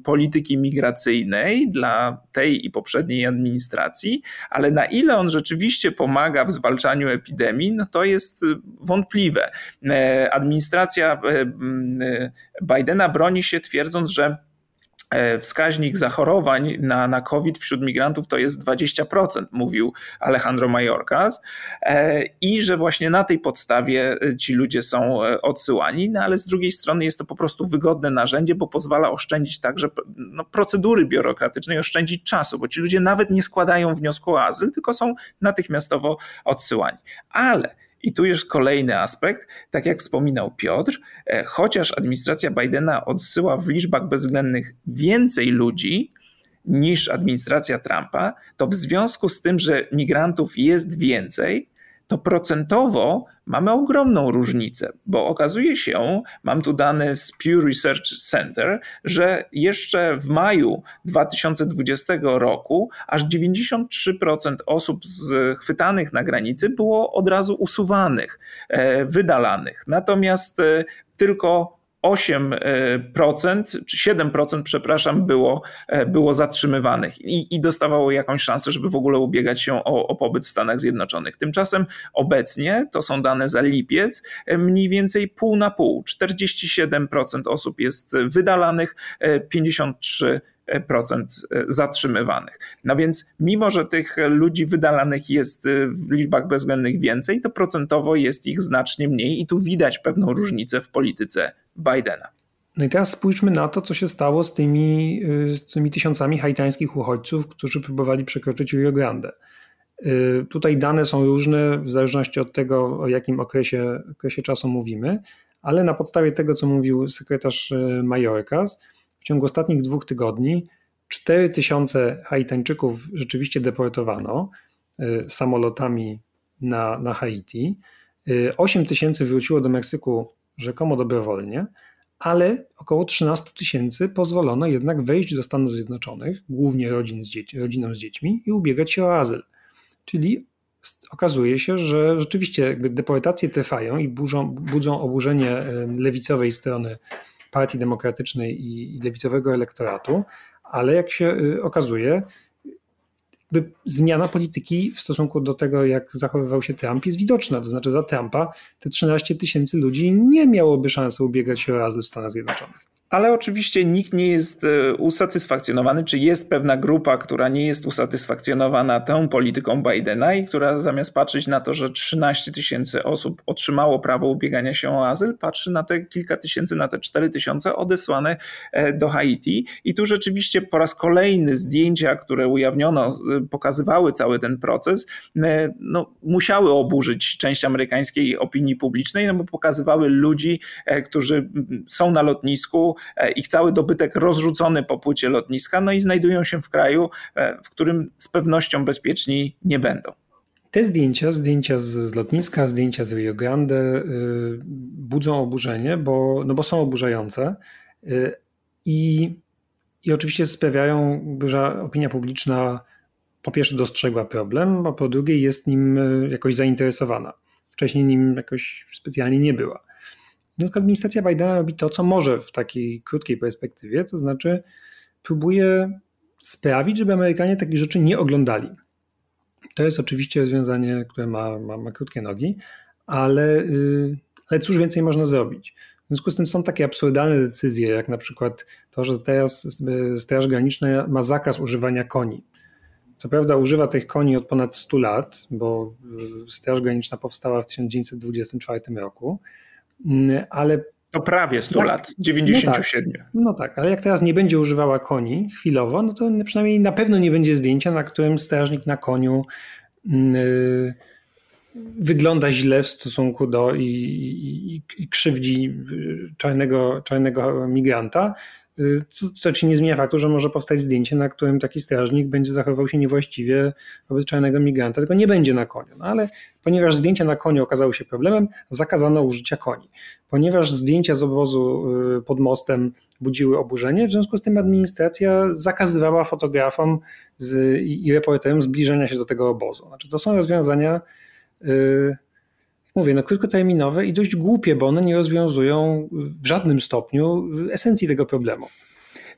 polityki migracyjnej dla tej i poprzedniej administracji, ale na ile on rzeczywiście pomaga w zwalczaniu epidemii, no to jest wątpliwe. Administracja Bidena broni się twierdząc, że wskaźnik zachorowań na, na COVID wśród migrantów to jest 20%, mówił Alejandro Mayorkas, e, i że właśnie na tej podstawie e, ci ludzie są odsyłani, no ale z drugiej strony jest to po prostu wygodne narzędzie, bo pozwala oszczędzić także no, procedury biurokratycznej, oszczędzić czasu, bo ci ludzie nawet nie składają wniosku o azyl, tylko są natychmiastowo odsyłani. Ale i tu jest kolejny aspekt, tak jak wspominał Piotr, e, chociaż administracja Bidena odsyła w liczbach bezwzględnych więcej ludzi, niż administracja Trumpa, to w związku z tym, że migrantów jest więcej, to procentowo mamy ogromną różnicę, bo okazuje się, mam tu dane z Pew Research Center, że jeszcze w maju 2020 roku aż 93% osób chwytanych na granicy było od razu usuwanych, e, wydalanych. Natomiast e, tylko 8% czy 7%, przepraszam, było, e, było zatrzymywanych i, i dostawało jakąś szansę, żeby w ogóle ubiegać się o, o pobyt w Stanach Zjednoczonych. Tymczasem obecnie, to są dane za lipiec, e, mniej więcej pół na pół. 47% osób jest wydalanych, 53% procent e, zatrzymywanych. No więc mimo, że tych ludzi wydalanych jest e, w liczbach bezwzględnych więcej, to procentowo jest ich znacznie mniej i tu widać pewną różnicę w polityce Bidena. No i teraz spójrzmy na to, co się stało z tymi, e, z tymi tysiącami haitańskich uchodźców, którzy próbowali przekroczyć Rio Grande. Tutaj dane są różne w zależności od tego, o jakim okresie, okresie czasu mówimy, ale na podstawie tego, co mówił sekretarz Majorkas, w ciągu ostatnich dwóch tygodni 4 tysiące Haitańczyków rzeczywiście deportowano y, samolotami na, na Haiti. 8 y, tysięcy wróciło do Meksyku rzekomo dobrowolnie, ale około 13 tysięcy pozwolono jednak wejść do Stanów Zjednoczonych, głównie rodzin z dzieci, z dziećmi, i ubiegać się o azyl. Czyli okazuje się, że rzeczywiście deportacje trwają i burzą, budzą oburzenie y, lewicowej strony Partii Demokratycznej i lewicowego elektoratu, ale jak się y, okazuje, zmiana polityki w stosunku do tego, jak zachowywał się Trump, jest widoczna. To znaczy, za Trumpa te 13 tysięcy ludzi nie miałoby szansy ubiegać się o azyl w Stanach Zjednoczonych ale oczywiście nikt nie jest e, usatysfakcjonowany, czy jest pewna grupa, która nie jest usatysfakcjonowana tą polityką Bidena i która zamiast patrzeć na to, że 13 tysięcy osób otrzymało prawo ubiegania się o azyl, patrzy na te kilka tysięcy, na te 4 tysiące odesłane e, do Haiti. I tu rzeczywiście po raz kolejny zdjęcia, które ujawniono, e, pokazywały cały ten proces, no, musiały oburzyć część amerykańskiej opinii publicznej, no bo pokazywały ludzi, którzy są na lotnisku, ich cały dobytek rozrzucony po płycie lotniska, no i znajdują się w kraju, e, w którym z pewnością bezpieczni nie będą. Te zdjęcia, zdjęcia z, z lotniska, zdjęcia z Rio Grande y, budzą oburzenie, bo, no bo są oburzające y, i, i oczywiście sprawiają, że opinia publiczna po pierwsze dostrzegła problem, a po drugie jest nim jakoś zainteresowana. Wcześniej nim jakoś specjalnie nie była. Więc administracja Bidena robi to, co może w takiej krótkiej perspektywie, to znaczy próbuje sprawić, żeby Amerykanie takich rzeczy nie oglądali. To jest oczywiście rozwiązanie, które ma, ma, ma krótkie nogi, ale, yy, ale cóż więcej można zrobić? W związku z tym są takie absurdalne decyzje, jak na przykład to, że teraz Straż Graniczna ma zakaz używania koni. Co prawda używa tych koni od ponad 100 lat, bo y, Straż Graniczna powstała w 1924 roku, ale to prawie 100 tak, lat, 97. No tak, no tak, ale jak teraz nie będzie używała koni chwilowo, no to przynajmniej na pewno nie będzie zdjęcia, na którym strażnik na koniu yy, wygląda źle w stosunku do i, i, i krzywdzi czarnego, czarnego migranta, co, co ci nie zmienia faktu, że może powstać zdjęcie, na którym taki strażnik będzie zachowywał się niewłaściwie wobec czarnego migranta, tylko nie będzie na koniu. No ale ponieważ zdjęcia na koniu okazały się problemem, zakazano użycia koni. Ponieważ zdjęcia z obozu y, pod mostem budziły oburzenie, w związku z tym administracja zakazywała fotografom z, i reporterom zbliżenia się do tego obozu. Znaczy, to są rozwiązania. Yy, mówię, no krótkoterminowe i dość głupie, bo one nie rozwiązują w żadnym stopniu esencji tego problemu.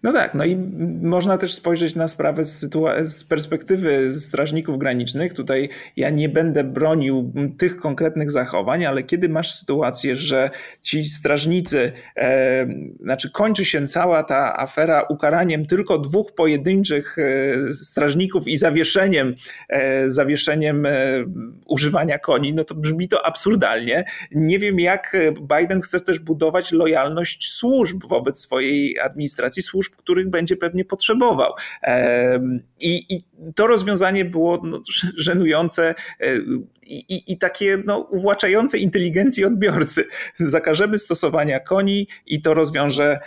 No tak, no i można też spojrzeć na sprawę z, z, perspektywy strażników granicznych. Tutaj ja nie będę bronił tych konkretnych zachowań, ale kiedy masz sytuację, że ci strażnicy, e, znaczy kończy się cała ta afera ukaraniem tylko dwóch pojedynczych e, strażników i zawieszeniem, e, zawieszeniem e, używania koni, no to brzmi to absurdalnie. Nie wiem, jak Biden chce też budować lojalność służb wobec swojej administracji, służb których będzie pewnie potrzebował. I, i to rozwiązanie było no, żenujące e, i, i, takie no, uwłaczające inteligencji odbiorcy. Zakażemy stosowania koni i to rozwiąże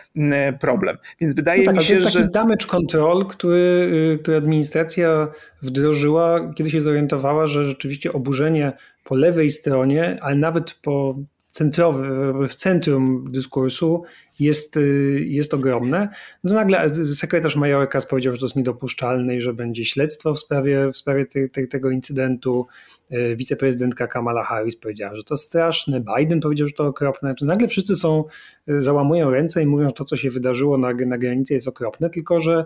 problem. Więc wydaje no tak, mi się, że... To jest taki damage control, który, y, który administracja wdrożyła, kiedy się zorientowała, że rzeczywiście oburzenie po lewej stronie, ale nawet po centrowy, w centrum dyskursu jest, y, jest ogromne. No nagle sekretarz Majorkas powiedział, że to jest niedopuszczalne i że będzie śledztwo w sprawie, w sprawie te, te, tego incydentu. Y, wiceprezydentka Kamala Harris powiedziała, że to straszne. Biden powiedział, że to okropne. Nagle wszyscy są, y, załamują ręce i mówią, że to, co się wydarzyło na, na granicy jest okropne, tylko że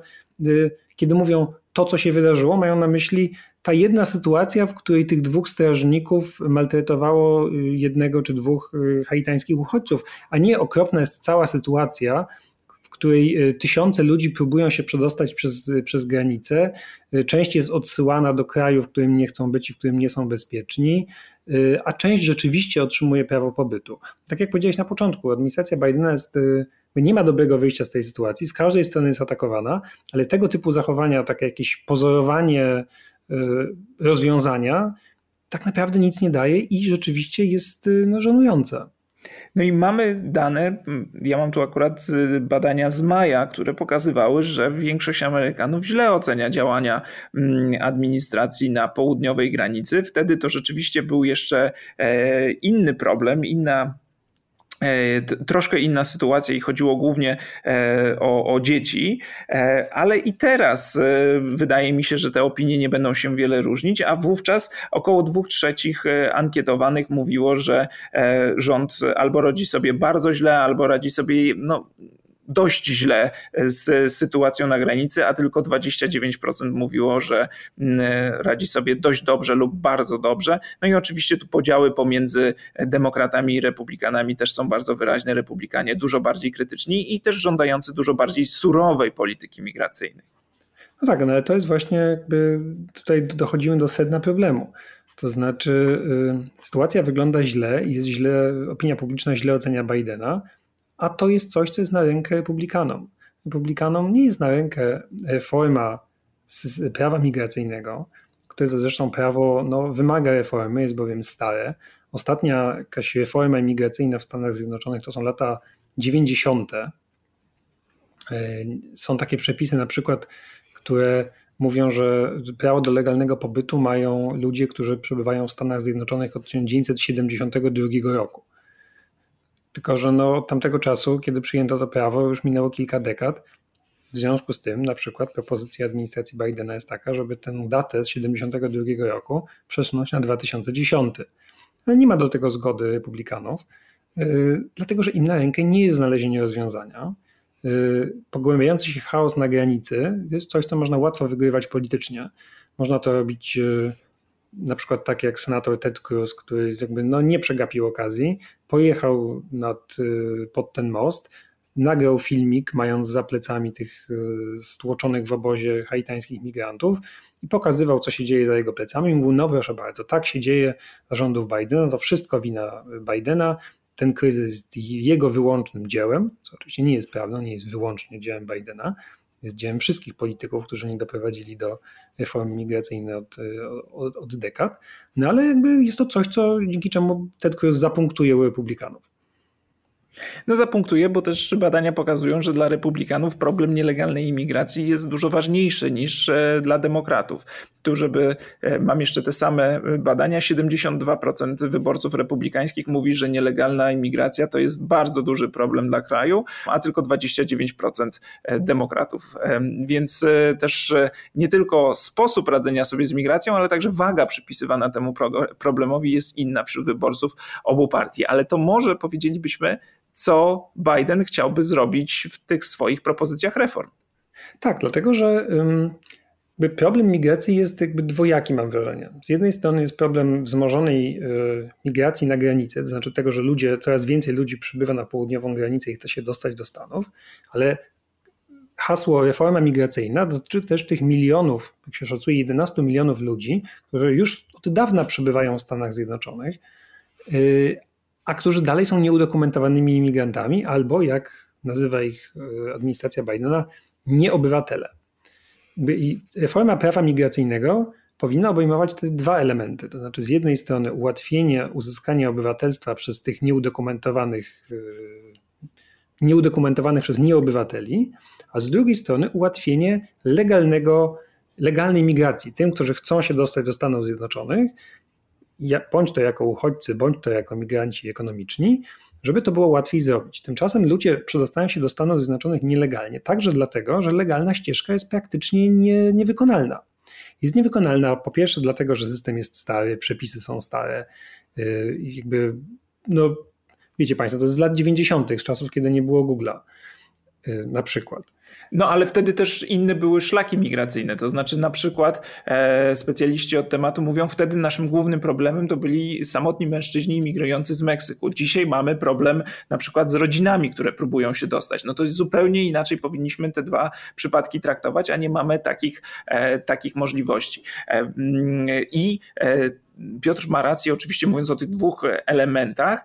kiedy mówią to, co się wydarzyło, mają na myśli ta jedna sytuacja, w której tych dwóch strażników maltretowało y, jednego czy dwóch y, haitańskich uchodźców, a nie okropna jest cała sytuacja, w której y, tysiące ludzi próbują się przedostać przez, przez granicę, część jest odsyłana do kraju, w którym nie chcą być i w którym nie są bezpieczni, a część rzeczywiście otrzymuje prawo pobytu. Tak jak powiedziałeś na początku, administracja Bidena jest nie ma dobrego wyjścia z tej sytuacji, z każdej strony jest atakowana, ale tego typu zachowania, takie jakieś pozorowanie Y, rozwiązania tak naprawdę nic nie daje i rzeczywiście jest y, no, żenująca. No i mamy dane, ja mam tu akurat badania z maja, które pokazywały, że większość Amerykanów źle ocenia działania administracji na południowej granicy. Wtedy to rzeczywiście był jeszcze e, inny problem, inna troszkę inna sytuacja i chodziło głównie e, o, o, dzieci, e, ale i teraz wydaje mi się, że te opinie nie będą się wiele różnić, a wówczas około dwóch trzecich ankietowanych mówiło, że rząd albo rodzi sobie bardzo źle, albo radzi sobie no, dość źle z sytuacją na granicy, a tylko 29% mówiło, że mm, radzi sobie dość dobrze lub bardzo dobrze. No i oczywiście tu podziały pomiędzy demokratami i republikanami też są bardzo wyraźne. Republikanie dużo bardziej krytyczni i też żądający dużo bardziej surowej polityki migracyjnej. No tak, no ale to jest właśnie jakby tutaj dochodzimy do sedna problemu. To znaczy, y, sytuacja wygląda źle i jest źle, opinia publiczna źle ocenia Bidena, a to jest coś, co jest na rękę republikanom. Republikanom nie jest na rękę reforma z prawa migracyjnego, które to zresztą prawo no, wymaga reformy, jest bowiem stare. Ostatnia jakaś reforma imigracyjna w Stanach Zjednoczonych to są lata 90. E, są takie przepisy na przykład, które mówią, że prawo do legalnego pobytu mają ludzie, którzy przebywają w Stanach Zjednoczonych od 1972 roku. Tylko, że no, tamtego czasu, kiedy przyjęto to prawo, już minęło kilka dekad w związku z tym na przykład propozycja administracji Bidena jest taka, żeby tę datę z 1972 roku przesunąć na 2010. Ale nie ma do tego zgody republikanów, dlatego że im na rękę nie jest znalezienie rozwiązania. Pogłębiający się chaos na granicy jest coś, co można łatwo wygrywać politycznie. Można to robić na przykład tak jak senator Ted Cruz, który jakby no nie przegapił okazji, pojechał nad, y, pod ten most, nagrał filmik, mając za plecami tych y, stłoczonych w obozie haitańskich migrantów i pokazywał, co się dzieje za jego plecami. Mówił, no proszę bardzo, tak się dzieje rządów Bidena, to wszystko wina Bidena, ten kryzys jest jego wyłącznym dziełem, co oczywiście nie jest prawdą, nie jest wyłącznie dziełem Bidena, jest dziełem wszystkich polityków, którzy nie doprowadzili do reformy migracyjnej od, od, od dekad, no ale jakby jest to coś, co dzięki czemu Ted Cruz zapunktuje u republikanów. No zapunktuję, bo też badania pokazują, że dla republikanów problem nielegalnej imigracji jest dużo ważniejszy niż e, dla demokratów. Tu, żeby, e, mam jeszcze te same badania, 72% wyborców republikańskich mówi, że nielegalna imigracja to jest bardzo duży problem dla kraju, a tylko 29% e, demokratów. Więc też nie tylko sposób radzenia sobie z migracją, ale także waga przypisywana temu problemowi jest inna wśród wyborców obu partii. Ale to może powiedzielibyśmy, co Biden chciałby zrobić w tych swoich propozycjach reform. Tak, dlatego że problem migracji jest jakby dwojaki, mam wrażenie. Z jednej strony jest problem wzmożonej y, migracji na granicę, to znaczy tego, że ludzie, coraz więcej ludzi przybywa na południową granicę i chce się dostać do Stanów, ale hasło reforma migracyjna dotyczy też tych milionów, jak się szacuje, 11 milionów ludzi, którzy już od dawna przybywają w Stanach Zjednoczonych, y, a którzy dalej są nieudokumentowanymi imigrantami, albo jak nazywa ich e, administracja Bidena, nieobywatele. I reforma prawa migracyjnego powinna obejmować te dwa elementy. To znaczy, z jednej strony ułatwienie uzyskania obywatelstwa przez tych nieudokumentowanych, e, nieudokumentowanych przez nieobywateli, a z drugiej strony ułatwienie legalnego, legalnej migracji tym, którzy chcą się dostać do Stanów Zjednoczonych bądź to jako uchodźcy, bądź to jako migranci ekonomiczni, żeby to było łatwiej zrobić. Tymczasem ludzie przedostają się do Stanów Zjednoczonych nielegalnie, także dlatego, że legalna ścieżka jest praktycznie nie, niewykonalna. Jest niewykonalna po pierwsze dlatego, że system jest stary, przepisy są stare, yy, jakby, no wiecie Państwo, to jest z lat 90., z czasów, kiedy nie było Google'a na przykład. No ale wtedy też inne były szlaki migracyjne, to znaczy na przykład e, specjaliści od tematu mówią, wtedy naszym głównym problemem to byli samotni mężczyźni imigrujący z Meksyku. Dzisiaj mamy problem na przykład z rodzinami, które próbują się dostać. No to jest zupełnie inaczej powinniśmy te dwa przypadki traktować, a nie mamy takich, e, takich możliwości. E, mm, I e, Piotr ma rację, oczywiście mówiąc o tych dwóch elementach.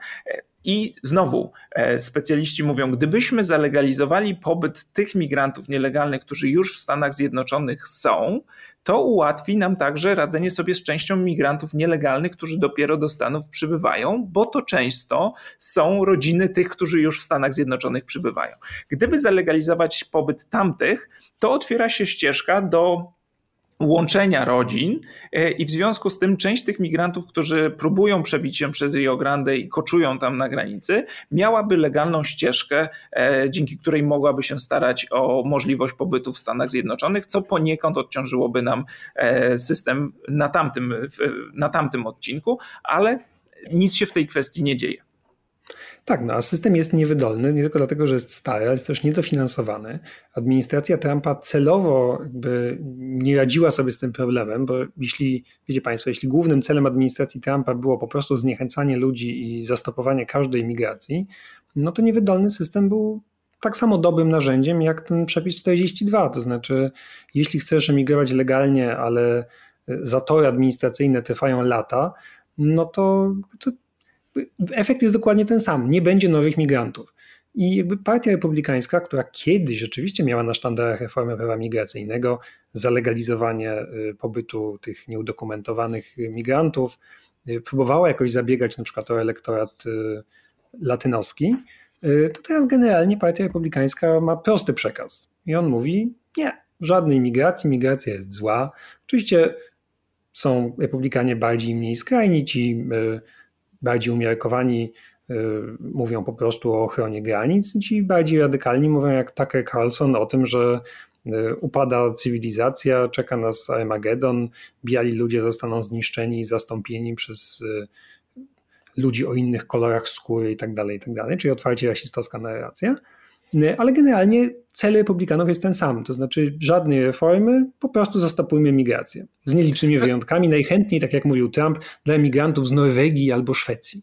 I znowu e, specjaliści mówią, gdybyśmy zalegalizowali pobyt tych migrantów nielegalnych, którzy już w Stanach Zjednoczonych są, to ułatwi nam także radzenie sobie z częścią migrantów nielegalnych, którzy dopiero do Stanów przybywają, bo to często są rodziny tych, którzy już w Stanach Zjednoczonych przybywają. Gdyby zalegalizować pobyt tamtych, to otwiera się ścieżka do łączenia rodzin e, i w związku z tym część tych migrantów, którzy próbują przebić się przez Rio Grande i koczują tam na granicy, miałaby legalną ścieżkę, e, dzięki której mogłaby się starać o możliwość pobytu w Stanach Zjednoczonych, co poniekąd odciążyłoby nam e, system na tamtym, na tamtym odcinku, ale nic się w tej kwestii nie dzieje. Tak, no a system jest niewydolny nie tylko dlatego, że jest stary, ale jest też niedofinansowany. Administracja Trumpa celowo jakby nie radziła sobie z tym problemem, bo jeśli, wiecie Państwo, jeśli głównym celem administracji Trumpa było po prostu zniechęcanie ludzi i zastopowanie każdej migracji, no to niewydolny system był tak samo dobrym narzędziem jak ten przepis 42. To znaczy, jeśli chcesz emigrować legalnie, ale zatory administracyjne trwają lata, no to, to efekt jest dokładnie ten sam. Nie będzie nowych migrantów. I jakby partia republikańska, która kiedyś rzeczywiście miała na sztandarach reformę prawa migracyjnego, zalegalizowanie y, pobytu tych nieudokumentowanych migrantów, y, próbowała jakoś zabiegać na przykład o elektorat y, latynoski, to teraz generalnie partia republikańska ma prosty przekaz. I on mówi: Nie, żadnej migracji, migracja jest zła. Oczywiście są republikanie bardziej i mniej skrajni, ci bardziej umiarkowani mówią po prostu o ochronie granic, ci bardziej radykalni mówią jak Tucker Carlson o tym, że upada cywilizacja, czeka nas Armagedon, biali ludzie zostaną zniszczeni i zastąpieni przez ludzi o innych kolorach skóry i tak dalej, i tak dalej, czyli otwarcie rasistowska narracja. Ale generalnie cel republikanów jest ten sam, to znaczy żadnej reformy, po prostu zastopujmy migrację. Z nielicznymi wyjątkami, najchętniej, tak jak mówił Trump, dla emigrantów z Norwegii albo Szwecji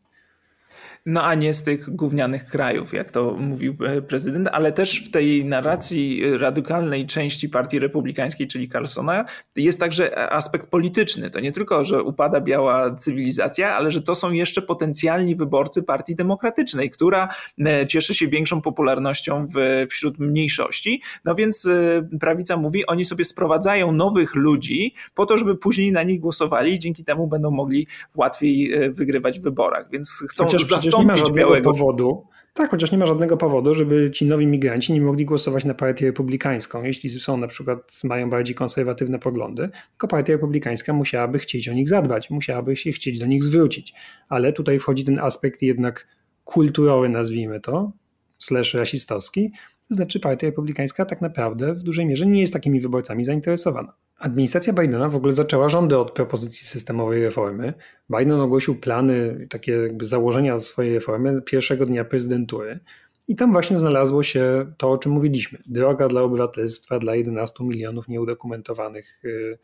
no a nie z tych gównianych krajów, jak to mówił e, prezydent, ale też w tej narracji radykalnej części Partii Republikańskiej, czyli Carlsona, jest także aspekt polityczny. To nie tylko, że upada biała cywilizacja, ale że to są jeszcze potencjalni wyborcy Partii Demokratycznej, która e, cieszy się większą popularnością w, wśród mniejszości. No więc e, prawica mówi, oni sobie sprowadzają nowych ludzi po to, żeby później na nich głosowali i dzięki temu będą mogli łatwiej wygrywać w wyborach. Więc chcą Chociaż nie ma żadnego białego. powodu. Tak, chociaż nie ma żadnego powodu, żeby ci nowi migranci nie mogli głosować na partię republikańską, jeśli są na przykład, mają bardziej konserwatywne poglądy, tylko partia republikańska musiałaby chcieć o nich zadbać, musiałaby się chcieć do nich zwrócić. Ale tutaj wchodzi ten aspekt jednak kulturowy, nazwijmy to, slash rasistowski, to znaczy partia republikańska tak naprawdę w dużej mierze nie jest takimi wyborcami zainteresowana. Administracja Bidena w ogóle zaczęła rządy od propozycji systemowej reformy. Biden ogłosił plany, takie jakby założenia swojej reformy pierwszego dnia prezydentury. I tam właśnie znalazło się to, o czym mówiliśmy. Droga dla obywatelstwa dla 11 milionów nieudokumentowanych y,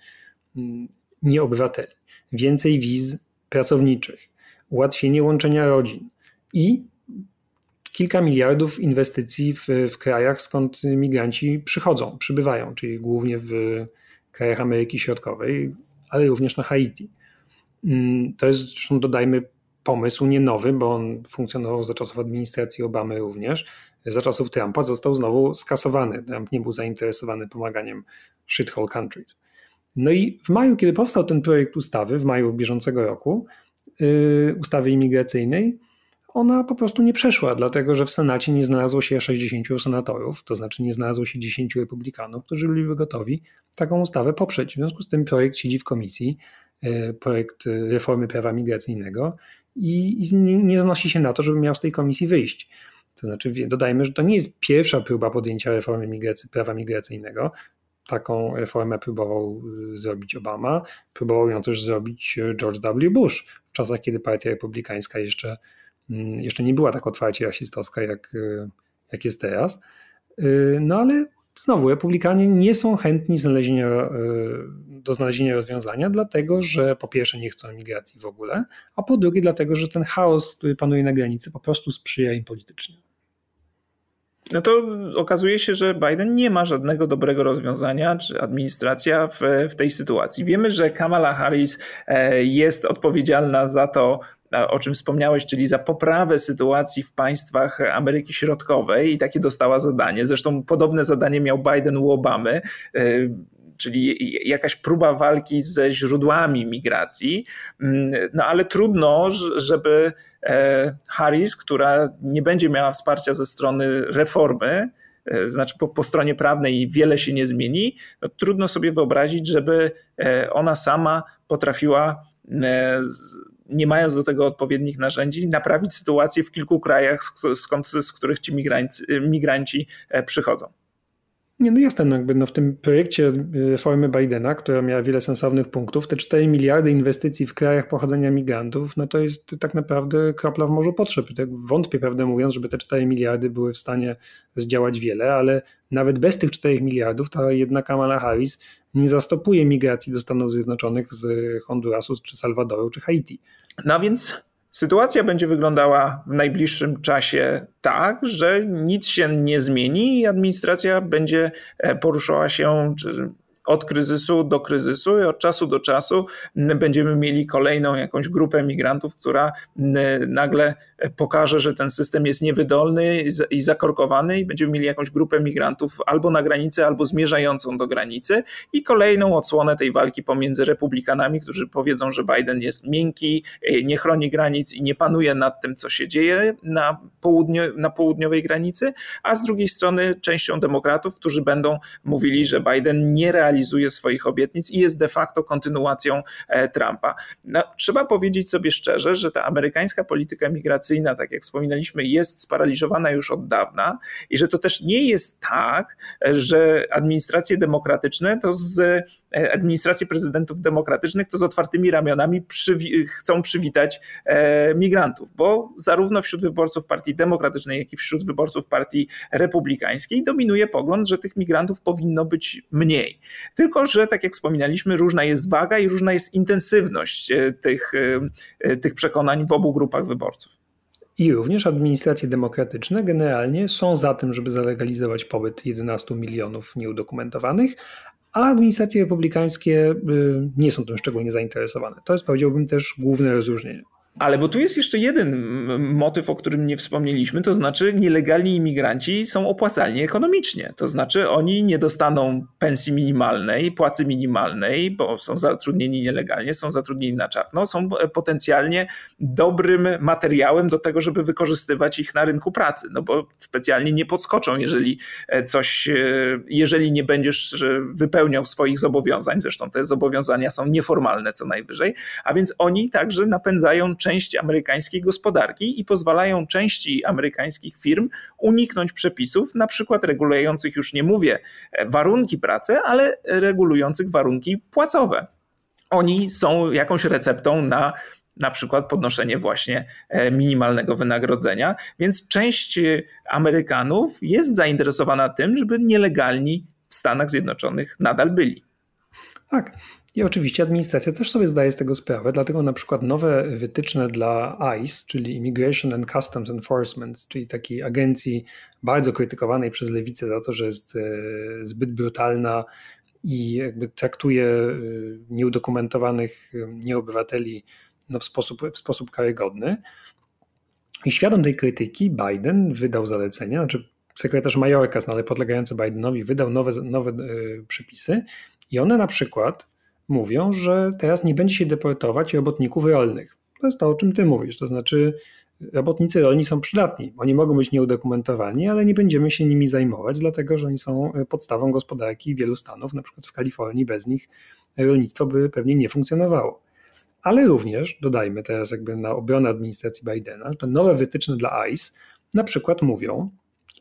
mm, nieobywateli. Więcej wiz pracowniczych. Ułatwienie łączenia rodzin. I kilka miliardów inwestycji w, w krajach, skąd migranci przychodzą, przybywają, czyli głównie w krajach Ameryki Środkowej, ale również na Haiti. Mm, to jest zresztą dodajmy pomysł nie nowy, bo on funkcjonował za czasów administracji Obamy również. Za czasów Trumpa został znowu skasowany. Trump nie był zainteresowany pomaganiem shithole countries. No i w maju, kiedy powstał ten projekt ustawy, w maju bieżącego roku, yy, ustawy imigracyjnej, ona po prostu nie przeszła, dlatego że w Senacie nie znalazło się 60 senatorów, to znaczy nie znalazło się 10 republikanów, którzy byliby gotowi taką ustawę poprzeć. W związku z tym projekt siedzi w komisji, e, projekt reformy prawa migracyjnego i, nie zanosi się na to, żeby miał z tej komisji wyjść. To znaczy, dodajmy, że to nie jest pierwsza próba podjęcia reformy migracy, prawa migracyjnego. Taką reformę próbował e, zrobić Obama, próbował ją też zrobić e, George W. Bush w czasach, kiedy Partia Republikańska jeszcze jeszcze nie była tak otwarcie rasistowska, jak, y, jak jest teraz. Y, no ale znowu, republikanie nie są chętni znalezienia, y, do znalezienia rozwiązania, dlatego że po pierwsze nie chcą emigracji w ogóle, a po drugie dlatego, że ten chaos, który panuje na granicy, po prostu sprzyja im politycznie. No to okazuje się, że Biden nie ma żadnego dobrego rozwiązania, czy administracja w, w tej sytuacji. Wiemy, że Kamala Harris e, jest odpowiedzialna za to, o czym wspomniałeś, czyli za poprawę sytuacji w państwach Ameryki Środkowej i takie dostała zadanie. Zresztą podobne zadanie miał Biden u Obamy e, czyli jakaś próba walki ze źródłami migracji. Mm, no ale trudno, żeby e, Harris, która nie będzie miała wsparcia ze strony reformy, e, znaczy po, po stronie prawnej wiele się nie zmieni, no trudno sobie wyobrazić, żeby ona sama potrafiła nie mając do tego odpowiednich narzędzi, naprawić sytuację w kilku krajach, skąd, z których ci migranci, migranci e, przychodzą. Nie, no jasne, no jakby no w tym projekcie reformy Bidena, która miała wiele sensownych punktów, te 4 miliardy inwestycji w krajach pochodzenia migrantów, no to jest tak naprawdę kropla w morzu potrzeb. Tak wątpię, prawdę mówiąc, żeby te 4 miliardy były w stanie zdziałać wiele, ale nawet bez tych 4 miliardów ta jedna Kamala Harris nie zastopuje migracji do Stanów Zjednoczonych z Hondurasu, czy Salwadoru, czy Haiti. No więc Sytuacja będzie wyglądała w najbliższym czasie tak, że nic się nie zmieni i administracja będzie e, poruszała się, czy od kryzysu do kryzysu i od czasu do czasu będziemy mieli kolejną jakąś grupę migrantów, która nagle pokaże, że ten system jest niewydolny i zakorkowany i będziemy mieli jakąś grupę migrantów albo na granicy, albo zmierzającą do granicy i kolejną odsłonę tej walki pomiędzy republikanami, którzy powiedzą, że Biden jest miękki, e, nie chroni granic i nie panuje nad tym, co się dzieje na, południu, na południowej granicy, a z drugiej strony częścią demokratów, którzy będą mówili, że Biden nie realizuje realizuje swoich obietnic i jest de facto kontynuacją Trumpa. No, trzeba powiedzieć sobie szczerze, że ta amerykańska polityka migracyjna, tak jak wspominaliśmy, jest sparaliżowana już od dawna i że to też nie jest tak, że administracje demokratyczne to z administracji prezydentów demokratycznych to z otwartymi ramionami przywi chcą przywitać e, migrantów, bo zarówno wśród wyborców Partii Demokratycznej, jak i wśród wyborców Partii Republikańskiej dominuje pogląd, że tych migrantów powinno być mniej. Tylko, że tak jak wspominaliśmy, różna jest waga i różna jest intensywność e, tych, e, tych przekonań w obu grupach wyborców. I również administracje demokratyczne generalnie są za tym, żeby zalegalizować pobyt 11 milionów nieudokumentowanych, a administracje republikańskie y, nie są tym szczególnie zainteresowane. To jest, powiedziałbym, też główne rozróżnienie. Ale bo tu jest jeszcze jeden motyw, o którym nie wspomnieliśmy, to znaczy nielegalni imigranci są opłacalni ekonomicznie. To znaczy oni nie dostaną pensji minimalnej, płacy minimalnej, bo są zatrudnieni nielegalnie, są zatrudnieni na czarno, są potencjalnie dobrym materiałem do tego, żeby wykorzystywać ich na rynku pracy, no bo specjalnie nie podskoczą, jeżeli e, coś, e, jeżeli nie będziesz e, wypełniał swoich zobowiązań. Zresztą te zobowiązania są nieformalne co najwyżej, a więc oni także napędzają amerykańskiej gospodarki i pozwalają części amerykańskich firm uniknąć przepisów, na przykład regulujących, już nie mówię warunki pracy, ale regulujących warunki płacowe. Oni są jakąś receptą na na przykład podnoszenie właśnie e, minimalnego wynagrodzenia, więc część Amerykanów jest zainteresowana tym, żeby nielegalni w Stanach Zjednoczonych nadal byli. Tak. I oczywiście administracja też sobie zdaje z tego sprawę, dlatego na przykład nowe wytyczne dla ICE, czyli Immigration and Customs Enforcement, czyli takiej agencji bardzo krytykowanej przez lewicę za to, że jest e, zbyt brutalna i jakby traktuje e, nieudokumentowanych e, nieobywateli no w, sposób, w sposób karygodny. I świadom tej krytyki Biden wydał zalecenia, znaczy sekretarz Majorkas, no ale podlegający Bidenowi, wydał nowe, nowe przepisy i one na przykład mówią, że teraz nie będzie się deportować robotników rolnych. To jest to, o czym ty mówisz, to znaczy robotnicy rolni są przydatni. Oni mogą być nieudokumentowani, ale nie będziemy się nimi zajmować, dlatego że oni są podstawą gospodarki wielu stanów, na przykład w Kalifornii bez nich rolnictwo by pewnie nie funkcjonowało. Ale również, dodajmy teraz jakby na obronę administracji Bidena, że nowe wytyczne dla ICE na przykład mówią,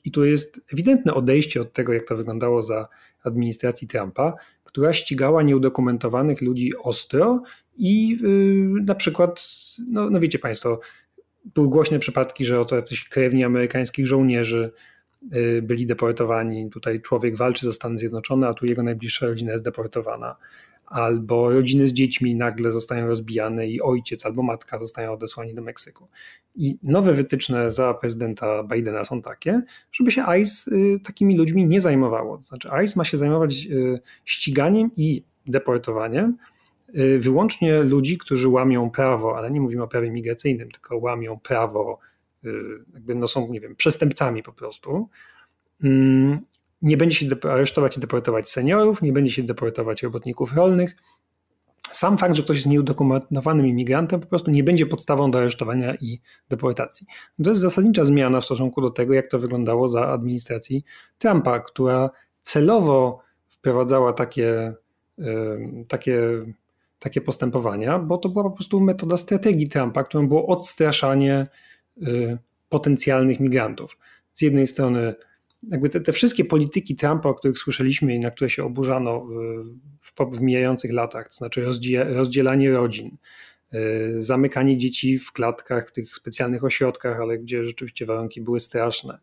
i tu jest ewidentne odejście od tego, jak to wyglądało za administracji Trumpa, która ścigała nieudokumentowanych ludzi ostro i yy, na przykład, no, no wiecie Państwo, były głośne przypadki, że oto jacyś krewni amerykańskich żołnierzy yy, byli deportowani. Tutaj człowiek walczy za Stany Zjednoczone, a tu jego najbliższa rodzina jest deportowana albo rodziny z dziećmi nagle zostają rozbijane i ojciec albo matka zostają odesłani do Meksyku. I nowe wytyczne za prezydenta Bidena są takie, żeby się ICE y, takimi ludźmi nie zajmowało. To znaczy ICE ma się zajmować y, ściganiem i deportowaniem y, wyłącznie ludzi, którzy łamią prawo, ale nie mówimy o prawie migracyjnym, tylko łamią prawo, jakby no są, nie wiem, przestępcami po prostu. Nie będzie się aresztować i deportować seniorów, nie będzie się deportować robotników rolnych. Sam fakt, że ktoś jest nieudokumentowanym imigrantem, po prostu nie będzie podstawą do aresztowania i deportacji. To jest zasadnicza zmiana w stosunku do tego, jak to wyglądało za administracji Trumpa, która celowo wprowadzała takie, takie, takie postępowania, bo to była po prostu metoda strategii Trumpa, którą było odstraszanie potencjalnych migrantów. Z jednej strony jakby te, te, wszystkie polityki Trumpa, o których słyszeliśmy i na które się oburzano w, w mijających latach, to znaczy rozdzielanie rodzin, y, zamykanie dzieci w klatkach, w tych specjalnych ośrodkach, ale gdzie rzeczywiście warunki były straszne,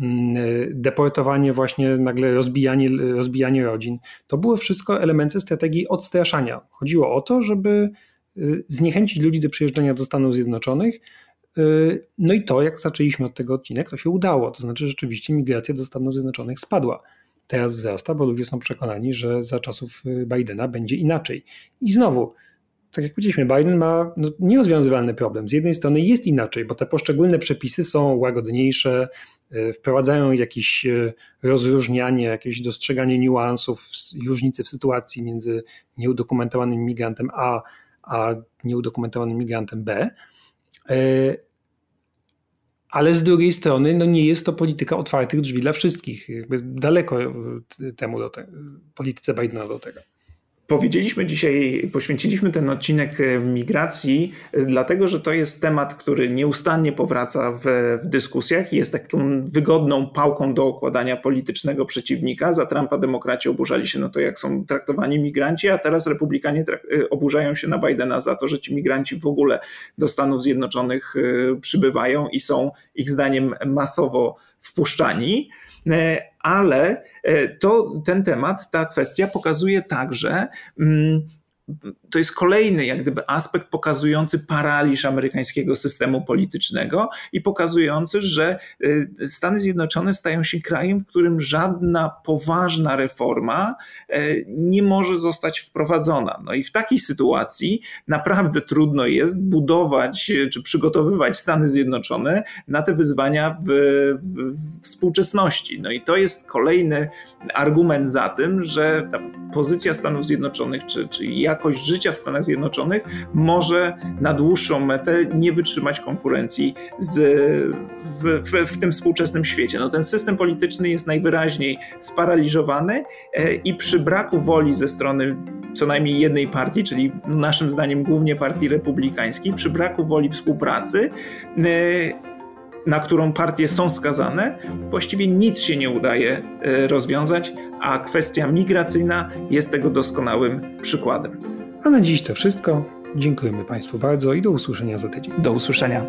mm, y, deportowanie, właśnie nagle rozbijanie, rozbijanie rodzin, to były wszystko elementy strategii odstraszania. Chodziło o to, żeby y, zniechęcić ludzi do przyjeżdżania do Stanów Zjednoczonych, no i to, jak zaczęliśmy od tego odcinek, to się udało. To znaczy, rzeczywiście migracja do Stanów Zjednoczonych spadła. Teraz wzrasta, bo ludzie są przekonani, że za czasów y, Bidena będzie inaczej. I znowu, tak jak powiedzieliśmy, Biden ma no, nierozwiązywalny problem. Z jednej strony jest inaczej, bo te poszczególne przepisy są łagodniejsze, y, wprowadzają jakieś rozróżnianie, jakieś dostrzeganie niuansów, różnicy w sytuacji między nieudokumentowanym migrantem A a nieudokumentowanym migrantem B ale z drugiej strony no nie jest to polityka otwartych drzwi dla wszystkich. Jakby daleko temu do te, polityce Bidena do tego. Powiedzieliśmy dzisiaj, poświęciliśmy ten odcinek e, migracji, e, dlatego że to jest temat, który nieustannie powraca w, w dyskusjach i jest taką wygodną pałką do okładania politycznego przeciwnika. Za Trumpa demokraci oburzali się na to, jak są traktowani migranci, a teraz republikanie e, oburzają się na Bidena za to, że ci migranci w ogóle do Stanów Zjednoczonych przybywają i są ich zdaniem masowo wpuszczani. Ale e, to, ten temat, ta kwestia pokazuje także, mm, to jest kolejny jak gdyby aspekt pokazujący paraliż amerykańskiego systemu politycznego i pokazujący, że y, Stany Zjednoczone stają się krajem, w którym żadna poważna reforma y, nie może zostać wprowadzona. No i w takiej sytuacji naprawdę trudno jest budować y, czy przygotowywać Stany Zjednoczone na te wyzwania w, w, współczesności. No i to jest kolejny argument za tym, że ta pozycja Stanów Zjednoczonych czy, czy jakość życia życia w Stanach Zjednoczonych może na dłuższą metę nie wytrzymać konkurencji z, w, w, w tym współczesnym świecie. No, ten system polityczny jest najwyraźniej sparaliżowany e, i przy braku woli ze strony co najmniej jednej partii, czyli naszym zdaniem głównie partii republikańskiej, przy braku woli współpracy, e, na którą partie są skazane, właściwie nic się nie udaje e, rozwiązać, a kwestia migracyjna jest tego doskonałym przykładem. A na dziś to wszystko. Dziękujemy Państwu bardzo i do usłyszenia za tydzień. Do usłyszenia.